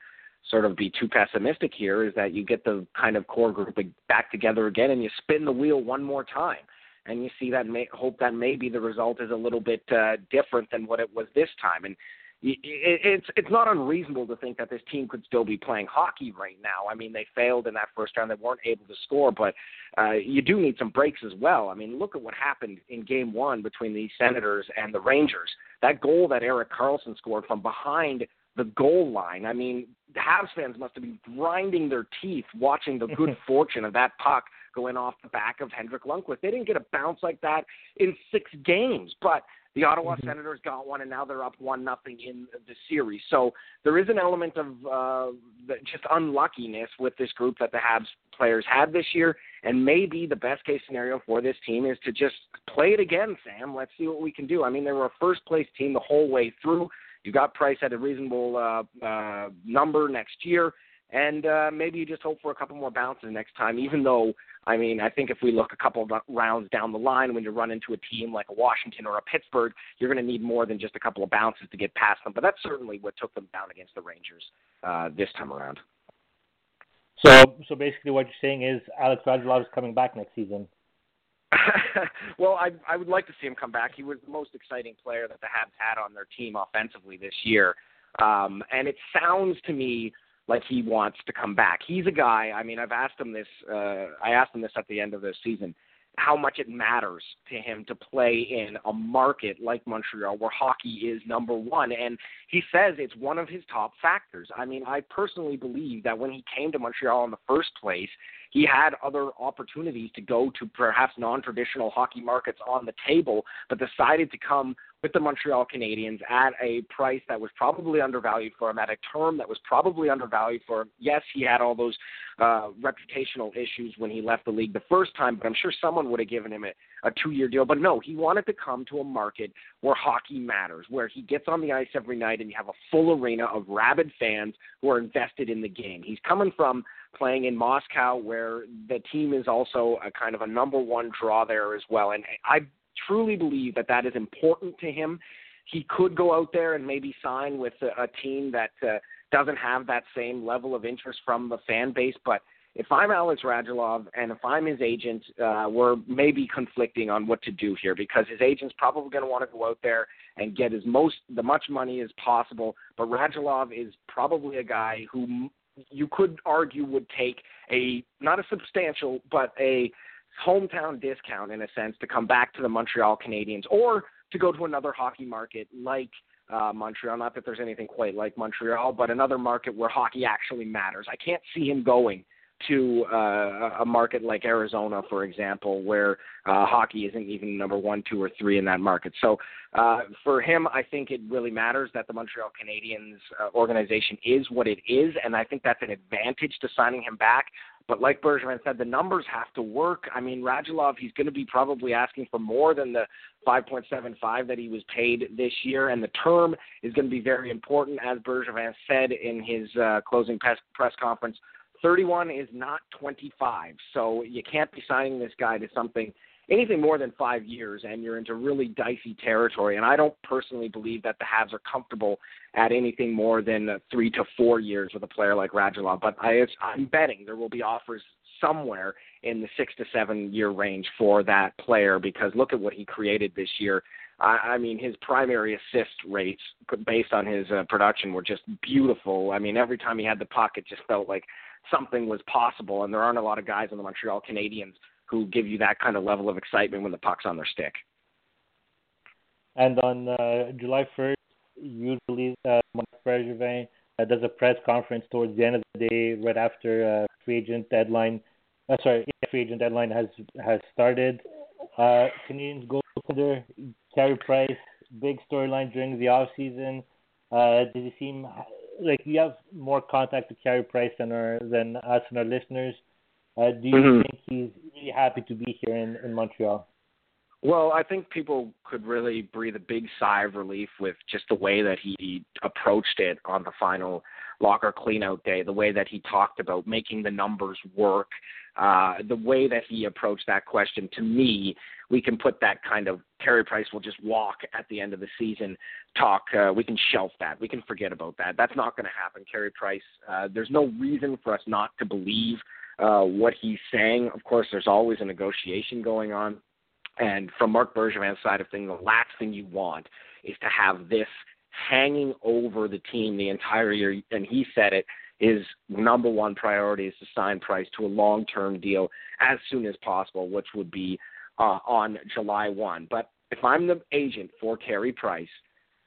sort of be too pessimistic here is that you get the kind of core group back together again and you spin the wheel one more time and you see that may hope that maybe the result is a little bit uh, different than what it was this time and it's it's not unreasonable to think that this team could still be playing hockey right now. I mean, they failed in that first round; they weren't able to score, but uh, you do need some breaks as well. I mean, look at what happened in Game One between the Senators and the Rangers. That goal that Erik Karlsson scored from behind the goal line. I mean, the Habs fans must have been grinding their teeth watching the good fortune of that puck going off the back of Henrik Lundqvist. They didn't get a bounce like that in six games, but the Ottawa mm-hmm. Senators got one, and now they're up one nothing in the series. So there is an element of uh, just unluckiness with this group that the Habs players had this year, and maybe the best case scenario for this team is to just play it again, Sam. Let's see what we can do. I mean, they were a first place team the whole way through. You got Price at a reasonable uh, uh, number next year, and uh, maybe you just hope for a couple more bounces next time. Even though, I mean, I think if we look a couple of rounds down the line, when you run into a team like a Washington or a Pittsburgh, you're going to need more than just a couple of bounces to get past them. But that's certainly what took them down against the Rangers uh, this time around. So, so basically, what you're saying is Alex Radulov is coming back next season. well, I I would like to see him come back. He was the most exciting player that the Habs had on their team offensively this year, um, and it sounds to me like he wants to come back. He's a guy. I mean, I've asked him this. Uh, I asked him this at the end of the season how much it matters to him to play in a market like Montreal where hockey is number one. And he says it's one of his top factors. I mean, I personally believe that when he came to Montreal in the first place, he had other opportunities to go to perhaps non-traditional hockey markets on the table, but decided to come with the Montreal Canadiens at a price that was probably undervalued for him, at a term that was probably undervalued for him. Yes, he had all those uh, reputational issues when he left the league the first time, but I'm sure someone would have given him a, a two-year deal. But no, he wanted to come to a market where hockey matters, where he gets on the ice every night and you have a full arena of rabid fans who are invested in the game. He's coming from playing in Moscow, where the team is also a kind of a number one draw there as well. And I truly believe that that is important to him. He could go out there and maybe sign with a, a team that uh, doesn't have that same level of interest from the fan base, but if I'm Alex Radulov and if I'm his agent, uh, we're maybe conflicting on what to do here because his agent's probably going to want to go out there and get as most the much money as possible. But Radulov is probably a guy who you could argue would take a not a substantial but a hometown discount in a sense to come back to the Montreal Canadiens or to go to another hockey market like uh, Montreal. Not that there's anything quite like Montreal, but another market where hockey actually matters. I can't see him going to uh, a market like Arizona, for example, where uh, hockey isn't even number one, two, or three in that market. So uh, for him, I think it really matters that the Montreal Canadiens uh, organization is what it is, and I think that's an advantage to signing him back. But like Bergeron said, the numbers have to work. I mean, Radulov, he's going to be probably asking for more than the 5.75 that he was paid this year, and the term is going to be very important, as Bergeron said in his uh, closing press, press conference. 31 is not 25, so you can't be signing this guy to something anything more than five years, and you're into really dicey territory. And I don't personally believe that the Habs are comfortable at anything more than three to four years with a player like Radulov. But I, I'm betting there will be offers somewhere in the six to seven year range for that player because look at what he created this year. I, I mean, his primary assist rates based on his uh, production were just beautiful. I mean, every time he had the puck, it just felt like something was possible. And there aren't a lot of guys on the Montreal Canadiens who give you that kind of level of excitement when the puck's on their stick. And on uh, July 1st, usually uh, Marc Bergevin uh, does a press conference towards the end of the day, right after uh, free agent deadline. Uh, sorry, free agent deadline has has started. Uh, Canadiens goaltender Carey Price, big storyline during the off season. Uh, did he seem like you have more contact with Carey Price than our than us and our listeners? Uh, do you mm-hmm. think he's really happy to be here in, in Montreal? Well, I think people could really breathe a big sigh of relief with just the way that he approached it on the final locker cleanout day, the way that he talked about making the numbers work, uh, the way that he approached that question. To me, we can put that kind of Carey Price will just walk at the end of the season talk. Uh, we can shelf that. We can forget about that. That's not going to happen. Carey Price. Uh, there's no reason for us not to believe uh, what he's saying. Of course, there's always a negotiation going on. And from Marc Bergevin's side of things, the last thing you want is to have this hanging over the team the entire year. And he said it. His number one priority is to sign Price to a long-term deal as soon as possible, which would be uh, on July 1. But if I'm the agent for Carey Price,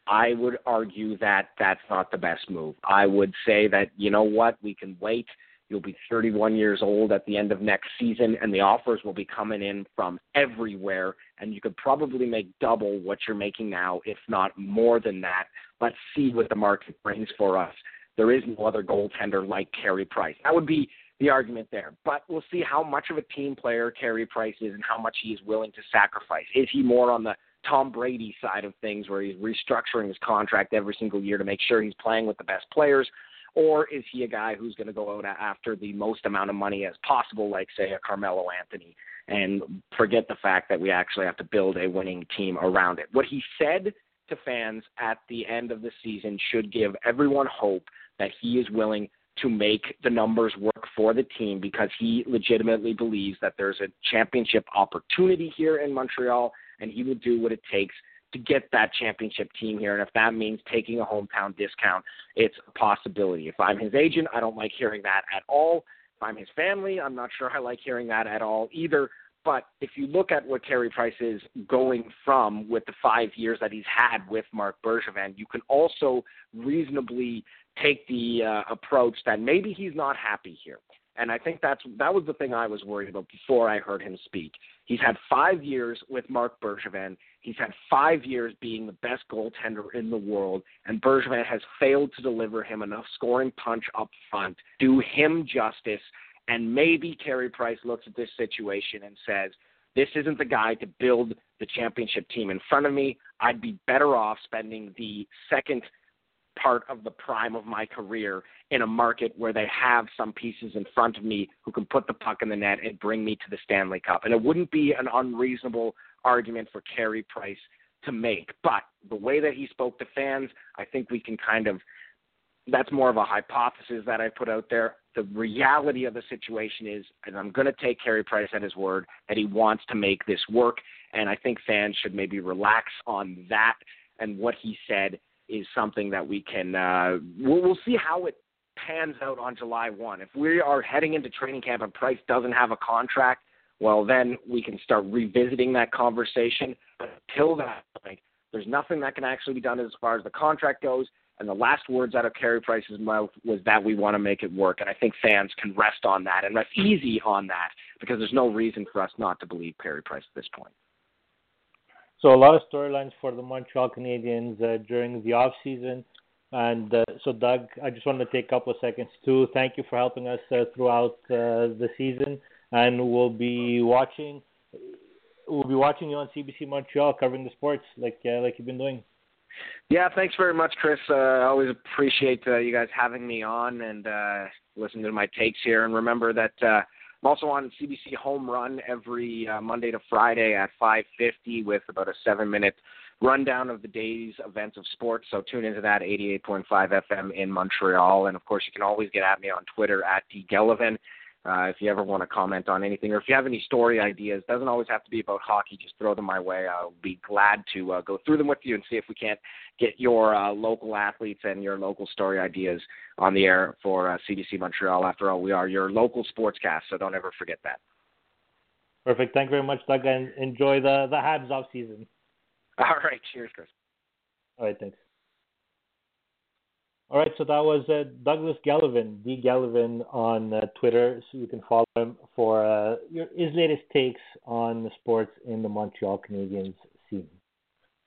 I would argue that that's not the best move. I would say that you know what, we can wait You'll be 31 years old at the end of next season, and the offers will be coming in from everywhere. And you could probably make double what you're making now, if not more than that. Let's see what the market brings for us. There is no other goaltender like Carey Price. That would be the argument there. But we'll see how much of a team player Carey Price is and how much he is willing to sacrifice. Is he more on the Tom Brady side of things where he's restructuring his contract every single year to make sure he's playing with the best players? Or is he a guy who's going to go out after the most amount of money as possible, like, say, a Carmelo Anthony, and forget the fact that we actually have to build a winning team around it? What he said to fans at the end of the season should give everyone hope that he is willing to make the numbers work for the team because he legitimately believes that there's a championship opportunity here in Montreal and he will do what it takes to get that championship team here. And if that means taking a hometown discount, it's a possibility. If I'm his agent, I don't like hearing that at all. If I'm his family, I'm not sure I like hearing that at all either. But if you look at what Carey Price is going from with the five years that he's had with Marc Bergevin, you can also reasonably take the uh, approach that maybe he's not happy here. And I think that's that was the thing I was worried about before I heard him speak. He's had five years with Marc Bergevin. He's had five years being the best goaltender in the world, and Bergevin has failed to deliver him enough scoring punch up front, do him justice, and maybe Carey Price looks at this situation and says, this isn't the guy to build the championship team in front of me. I'd be better off spending the second part of the prime of my career in a market where they have some pieces in front of me who can put the puck in the net and bring me to the Stanley Cup. And it wouldn't be an unreasonable argument for Carey Price to make. But the way that he spoke to fans, I think we can kind of that's more of a hypothesis that I put out there. The reality of the situation is, and I'm going to take Carey Price at his word, that he wants to make this work. And I think fans should maybe relax on that. And what he said is something that we can, uh, we'll, we'll see how it pans out on July 1. If we are heading into training camp and Price doesn't have a contract, well, then we can start revisiting that conversation. But until that point, there's nothing that can actually be done as far as the contract goes. And the last words out of Carey Price's mouth was that we want to make it work. And I think fans can rest on that and rest easy on that because there's no reason for us not to believe Carey Price at this point. So a lot of storylines for the Montreal Canadiens uh, during the off season. And uh, so, Doug, I just wanted to take a couple of seconds to thank you for helping us uh, throughout uh, the season, and we'll be watching. We'll be watching you on CBC Montreal covering the sports like uh, like you've been doing. Yeah, thanks very much, Chris. Uh, I always appreciate uh, you guys having me on and uh, listening to my takes here. And remember that uh, I'm also on CBC Home Run every uh, Monday to Friday at 5:50 with about a seven-minute rundown of the day's events of sports. So tune into that 88.5 FM in Montreal. And of course, you can always get at me on Twitter at DGelevan. Uh, if you ever want to comment on anything, or if you have any story ideas, doesn't always have to be about hockey. Just throw them my way. I'll be glad to uh, go through them with you and see if we can't get your uh, local athletes and your local story ideas on the air for uh, CBC Montreal. After all, we are your local sportscast, so don't ever forget that. Perfect. Thank you very much, Doug, and enjoy the the Habs off season. All right. Cheers, Chris. All right. Thanks. All right, so that was uh, Douglas Gelevan, D Gelevan on uh, Twitter, so you can follow him for uh, your, his latest takes on the sports in the Montreal Canadiens scene.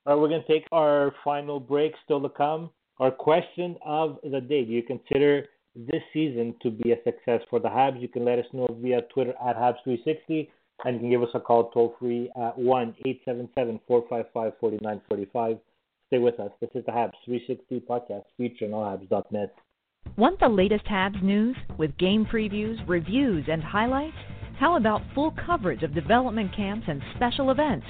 All right, we're going to take our final break, still to come. Our question of the day Do you consider this season to be a success for the Habs? You can let us know via Twitter at Habs360, and you can give us a call toll free at 1 877 455 4945. Stay with us. This is the Habs 360 podcast featuring allhabs.net. Want the latest Habs news with game previews, reviews, and highlights? How about full coverage of development camps and special events?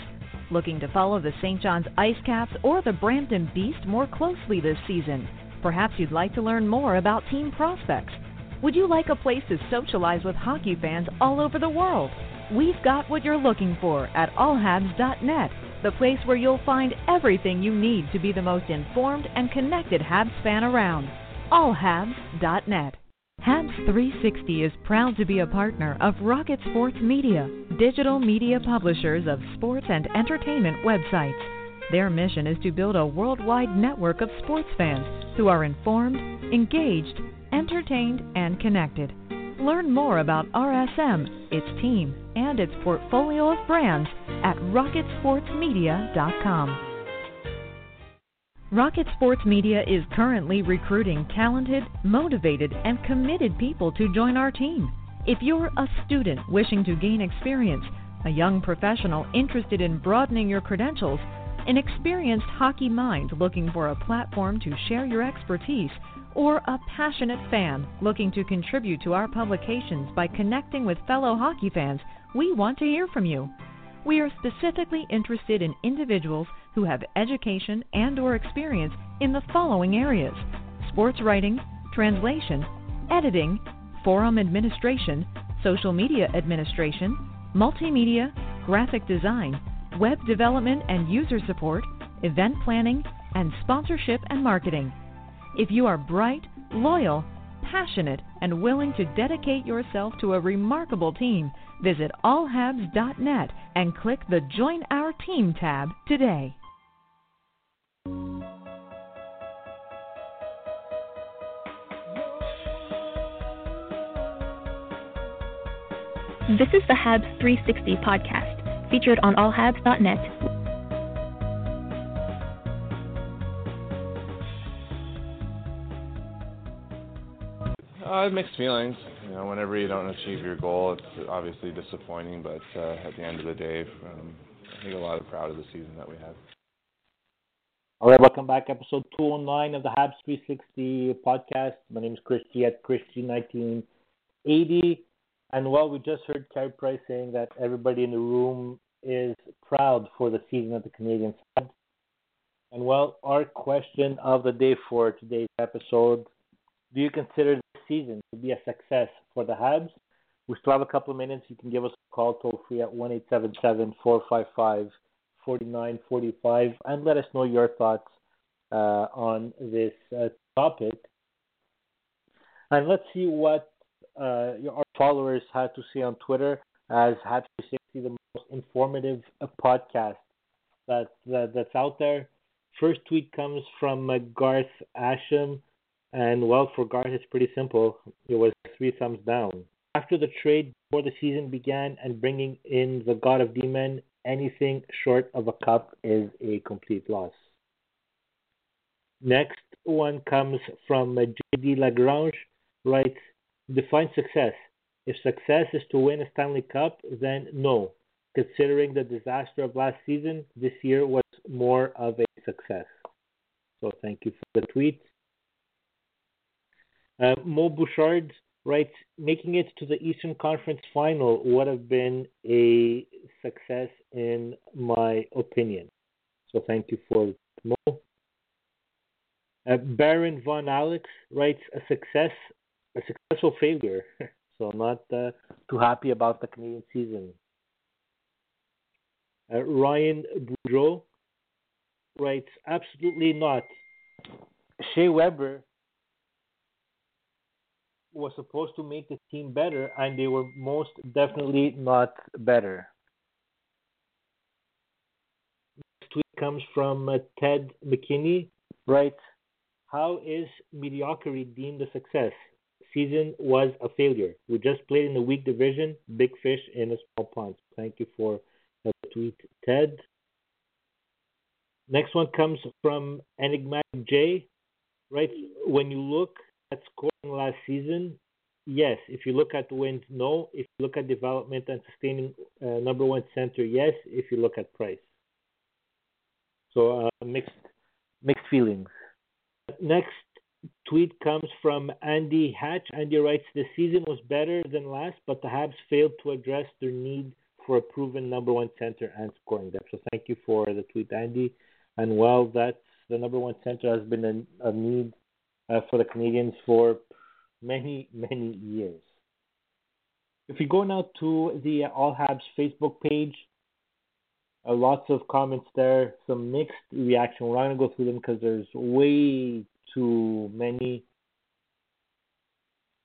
Looking to follow the St. John's Ice Caps or the Brampton Beast more closely this season? Perhaps you'd like to learn more about team prospects. Would you like a place to socialize with hockey fans all over the world? We've got what you're looking for at allhabs.net the place where you'll find everything you need to be the most informed and connected Habs fan around. AllHabs.net. Habs 360 is proud to be a partner of Rocket Sports Media, digital media publishers of sports and entertainment websites. Their mission is to build a worldwide network of sports fans who are informed, engaged, entertained, and connected. Learn more about RSM, its team, and its portfolio of brands at rocketsportsmedia.com. Rocket Sports Media is currently recruiting talented, motivated, and committed people to join our team. If you're a student wishing to gain experience, a young professional interested in broadening your credentials, an experienced hockey mind looking for a platform to share your expertise, or a passionate fan looking to contribute to our publications by connecting with fellow hockey fans, we want to hear from you. We are specifically interested in individuals who have education and or experience in the following areas: sports writing, translation, editing, forum administration, social media administration, multimedia, graphic design, web development and user support, event planning, and sponsorship and marketing. If you are bright, loyal, passionate, and willing to dedicate yourself to a remarkable team, visit allhabs.net and click the Join Our Team tab today. This is the Habs 360 podcast, featured on allhabs.net. Uh, mixed feelings. You know, whenever you don't achieve your goal, it's obviously disappointing. But uh, at the end of the day, um, I think a lot of proud of the season that we had. All right, welcome back. Episode 209 of the Habs 360 podcast. My name is Chris G at ChrisG1980. And well, we just heard Carey Price saying that everybody in the room is proud for the season that the Canadiens. And well, our question of the day for today's episode do you consider this season to be a success for the Habs? We still have a couple of minutes. You can give us a call toll free at 1 455 4945 and let us know your thoughts uh, on this uh, topic. And let's see what uh, our followers had to say on Twitter as Habs sixty, the most informative uh, podcast that, that, that's out there. First tweet comes from uh, Garth Asham, and well, for Garth, it's pretty simple. It was three thumbs down. After the trade before the season began and bringing in the God of D-Men, anything short of a cup is a complete loss. Next one comes from JD Lagrange, writes, define success. If success is to win a Stanley Cup, then no. Considering the disaster of last season, this year was more of a success. So thank you for the tweet. Uh, Mo Bouchard writes, making it to the Eastern Conference Final would have been a success in my opinion. So thank you for Mo. Uh, Baron Von Alex writes, a success a successful failure. so I'm not uh, too happy about the Canadian season. Uh, Ryan Boudreau writes, absolutely not. Shea Weber was supposed to make the team better, and they were most definitely not better. Next tweet comes from uh, Ted McKinney. Right. how is mediocrity deemed a success? season was a failure. We just played in a weak division, big fish in a small pond. Thank you for the tweet, Ted. Next one comes from Enigmatic J. Right, when you look at scoring last season, yes. If you look at wins, no. If you look at development and sustaining uh, number one center, yes. If you look at price, so uh, mixed mixed feelings. Next tweet comes from Andy Hatch. Andy writes, The season was better than last, but the Habs failed to address their need for a proven number one center and scoring depth. So thank you for the tweet, Andy. And well, that's the number one center has been a, a need uh, for the Canadiens for many, many years. If you go now to the All Habs Facebook page, uh, lots of comments there, some mixed reaction. We're not going to go through them because there's way too many.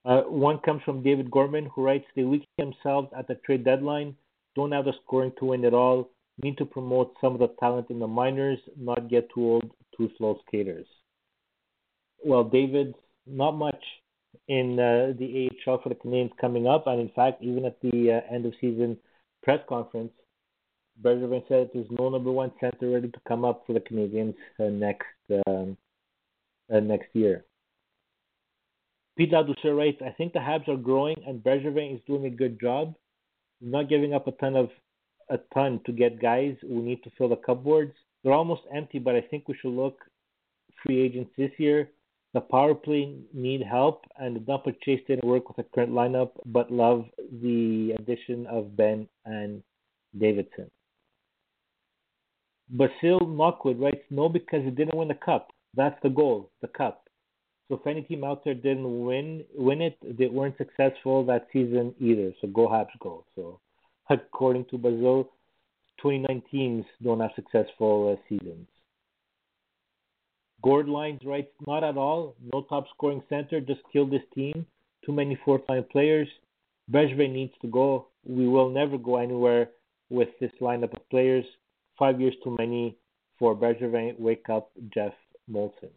Uh, one comes from David Gorman, who writes, They weaken themselves at the trade deadline, don't have the scoring to win at all, need to promote some of the talent in the minors, not get too old, too slow skaters. Well, David, not much in uh, the AHL for the Canadiens coming up, and in fact, even at the uh, end of season press conference, Bergevin said there's no number one center ready to come up for the Canadiens uh, next um, uh, next year. Pete Ladouceur writes, I think the Habs are growing and Bergevin is doing a good job, not giving up a ton of a ton to get guys who need to fill the cupboards. They're almost empty, but I think we should look free agents this year. The power play need help, and the dump of Chase didn't work with the current lineup, but love the addition of Ben and Davidson. Basil Knockwood writes, no, because it didn't win the cup. That's the goal, the cup. So if any team out there didn't win win it, they weren't successful that season either. So go Habs go. So according to Basil, 29 teams don't have successful uh, seasons. Gord Lines writes, not at all. No top scoring center. Just kill this team. Too many fourth-line players. Bergevin needs to go. We will never go anywhere with this lineup of players. Five years too many for Bergevin. Wake up, Geoff Molson.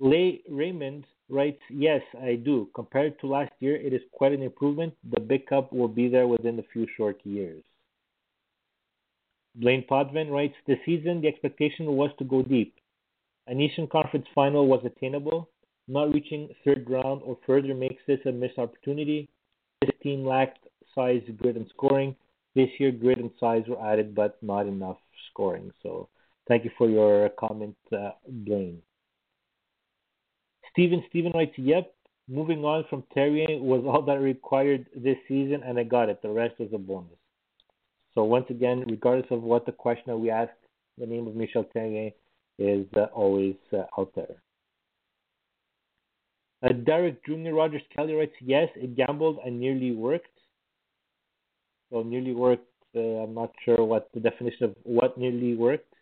Lay Raymond writes, Yes, I do. Compared to last year, it is quite an improvement. The big cup will be there within a few short years. Blaine Podvin writes, This season, the expectation was to go deep. An Eastern Conference final was attainable. Not reaching third round or further makes this a missed opportunity. This team lacked size, grit, and scoring. This year, grit and size were added, but not enough scoring. So, thank you for your comment, uh, Blaine. Steven Steven writes, Yep, moving on from Therrien was all that required this season, and I got it. The rest was a bonus. So, once again, regardless of what the questioner we asked, the name of Michel Therrien is uh, always uh, out there. Uh, Derek Jr. Rogers Kelly writes, Yes, it gambled and nearly worked. So, nearly worked, uh, I'm not sure what the definition of what nearly worked.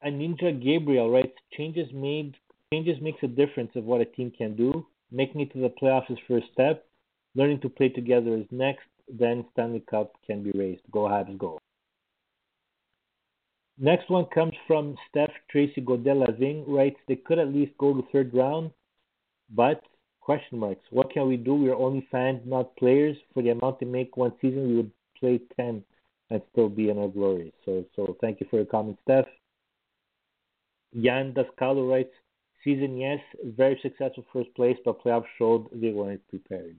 And Ninja Gabriel writes, Changes made changes makes a difference of what a team can do. Making it to the playoffs is first step. Learning to play together is next. Then Stanley Cup can be raised. Go Habs, go. Next one comes from Steph Tracy Godel Laving writes they could at least go to third round, but question marks. What can we do? We are only fans, not players. For the amount they make one season, we would play ten and still be in our glory. So so thank you for your comment, Steph. Jan Dascalo writes, season yes, very successful first place, but playoffs showed they weren't prepared.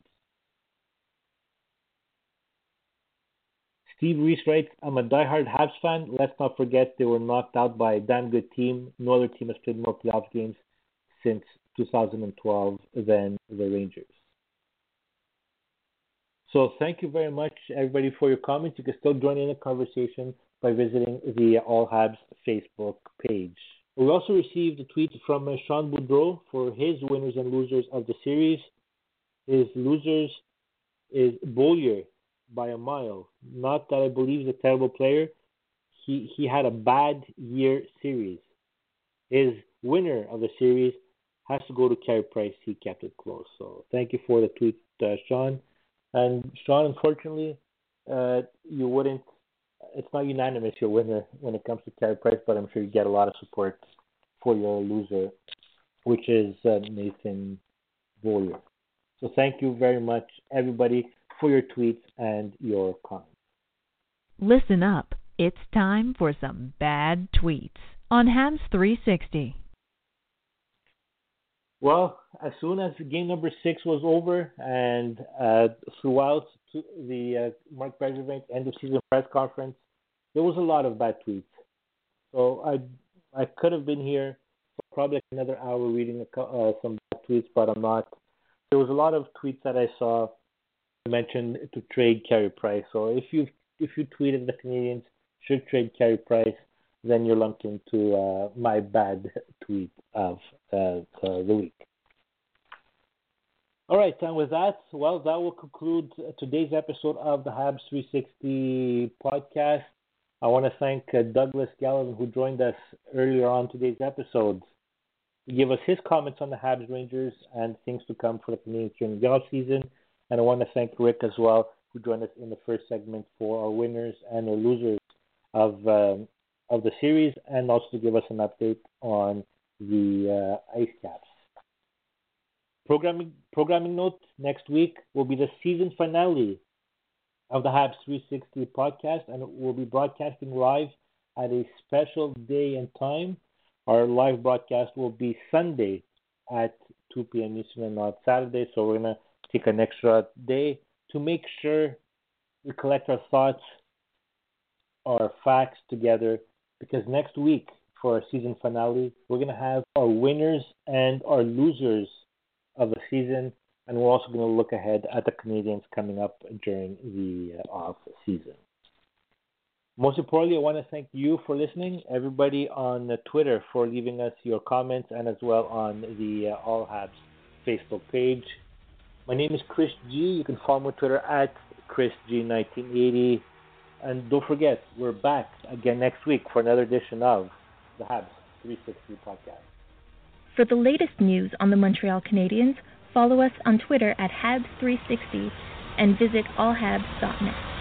Steve Reese writes, I'm a diehard Habs fan. Let's not forget they were knocked out by a damn good team. No other team has played more playoff games since 2012 than the Rangers. So thank you very much, everybody, for your comments. You can still join in the conversation by visiting the All Habs Facebook page. We also received a tweet from uh, Sean Boudreau for his winners and losers of the series. His losers is Beaulieu by a mile. Not that I believe he's a terrible player. He he had a bad year series. His winner of the series has to go to Carey Price. He kept it close. So thank you for the tweet, uh, Sean. And Sean, unfortunately, uh, you wouldn't. It's not unanimous your winner when it comes to Carey Price, but I'm sure you get a lot of support for your loser, which is uh, Nathan Beaulieu. So thank you very much, everybody for your tweets and your comments. Listen up. It's time for some bad tweets on Habs 360. Well, as soon as game number six was over and uh, throughout the uh, Marc Bergevin end of season press conference, there was a lot of bad tweets. So I I could have been here for probably another hour reading a, uh, some bad tweets, but I'm not. There was a lot of tweets that I saw mentioned to trade Carey Price. So if you if you tweeted the Canadiens should trade Carey Price, then you're lumped into uh, my bad tweet of uh, the week. All right, and with that, well, that will conclude today's episode of the Habs 360 podcast. I want to thank uh, Douglas Gelevan, who joined us earlier on today's episode, give us his comments on the Habs Rangers and things to come for the Canadiens during the off season. And I want to thank Rick as well, who joined us in the first segment for our winners and our losers of um, of the series, and also to give us an update on the uh, Ice Caps. Programming programming note: next week will be the season finale of the Habs 360 podcast, and we'll be broadcasting live at a special day and time. Our live broadcast will be Sunday at 2 p.m. Eastern and not Saturday, so we're gonna take an extra day to make sure we collect our thoughts, our facts together, because next week for our season finale, we're going to have our winners and our losers of the season, and we're also going to look ahead at the Canadiens coming up during the uh, off season. Most importantly, I want to thank you for listening, everybody on Twitter for leaving us your comments, and as well on the uh, All Habs Facebook page. My name is Chris G. You can follow me on Twitter at ChrisG1980. And don't forget, we're back again next week for another edition of the Habs 360 podcast. For the latest news on the Montreal Canadiens, follow us on Twitter at Habs360 and visit allhabs.net.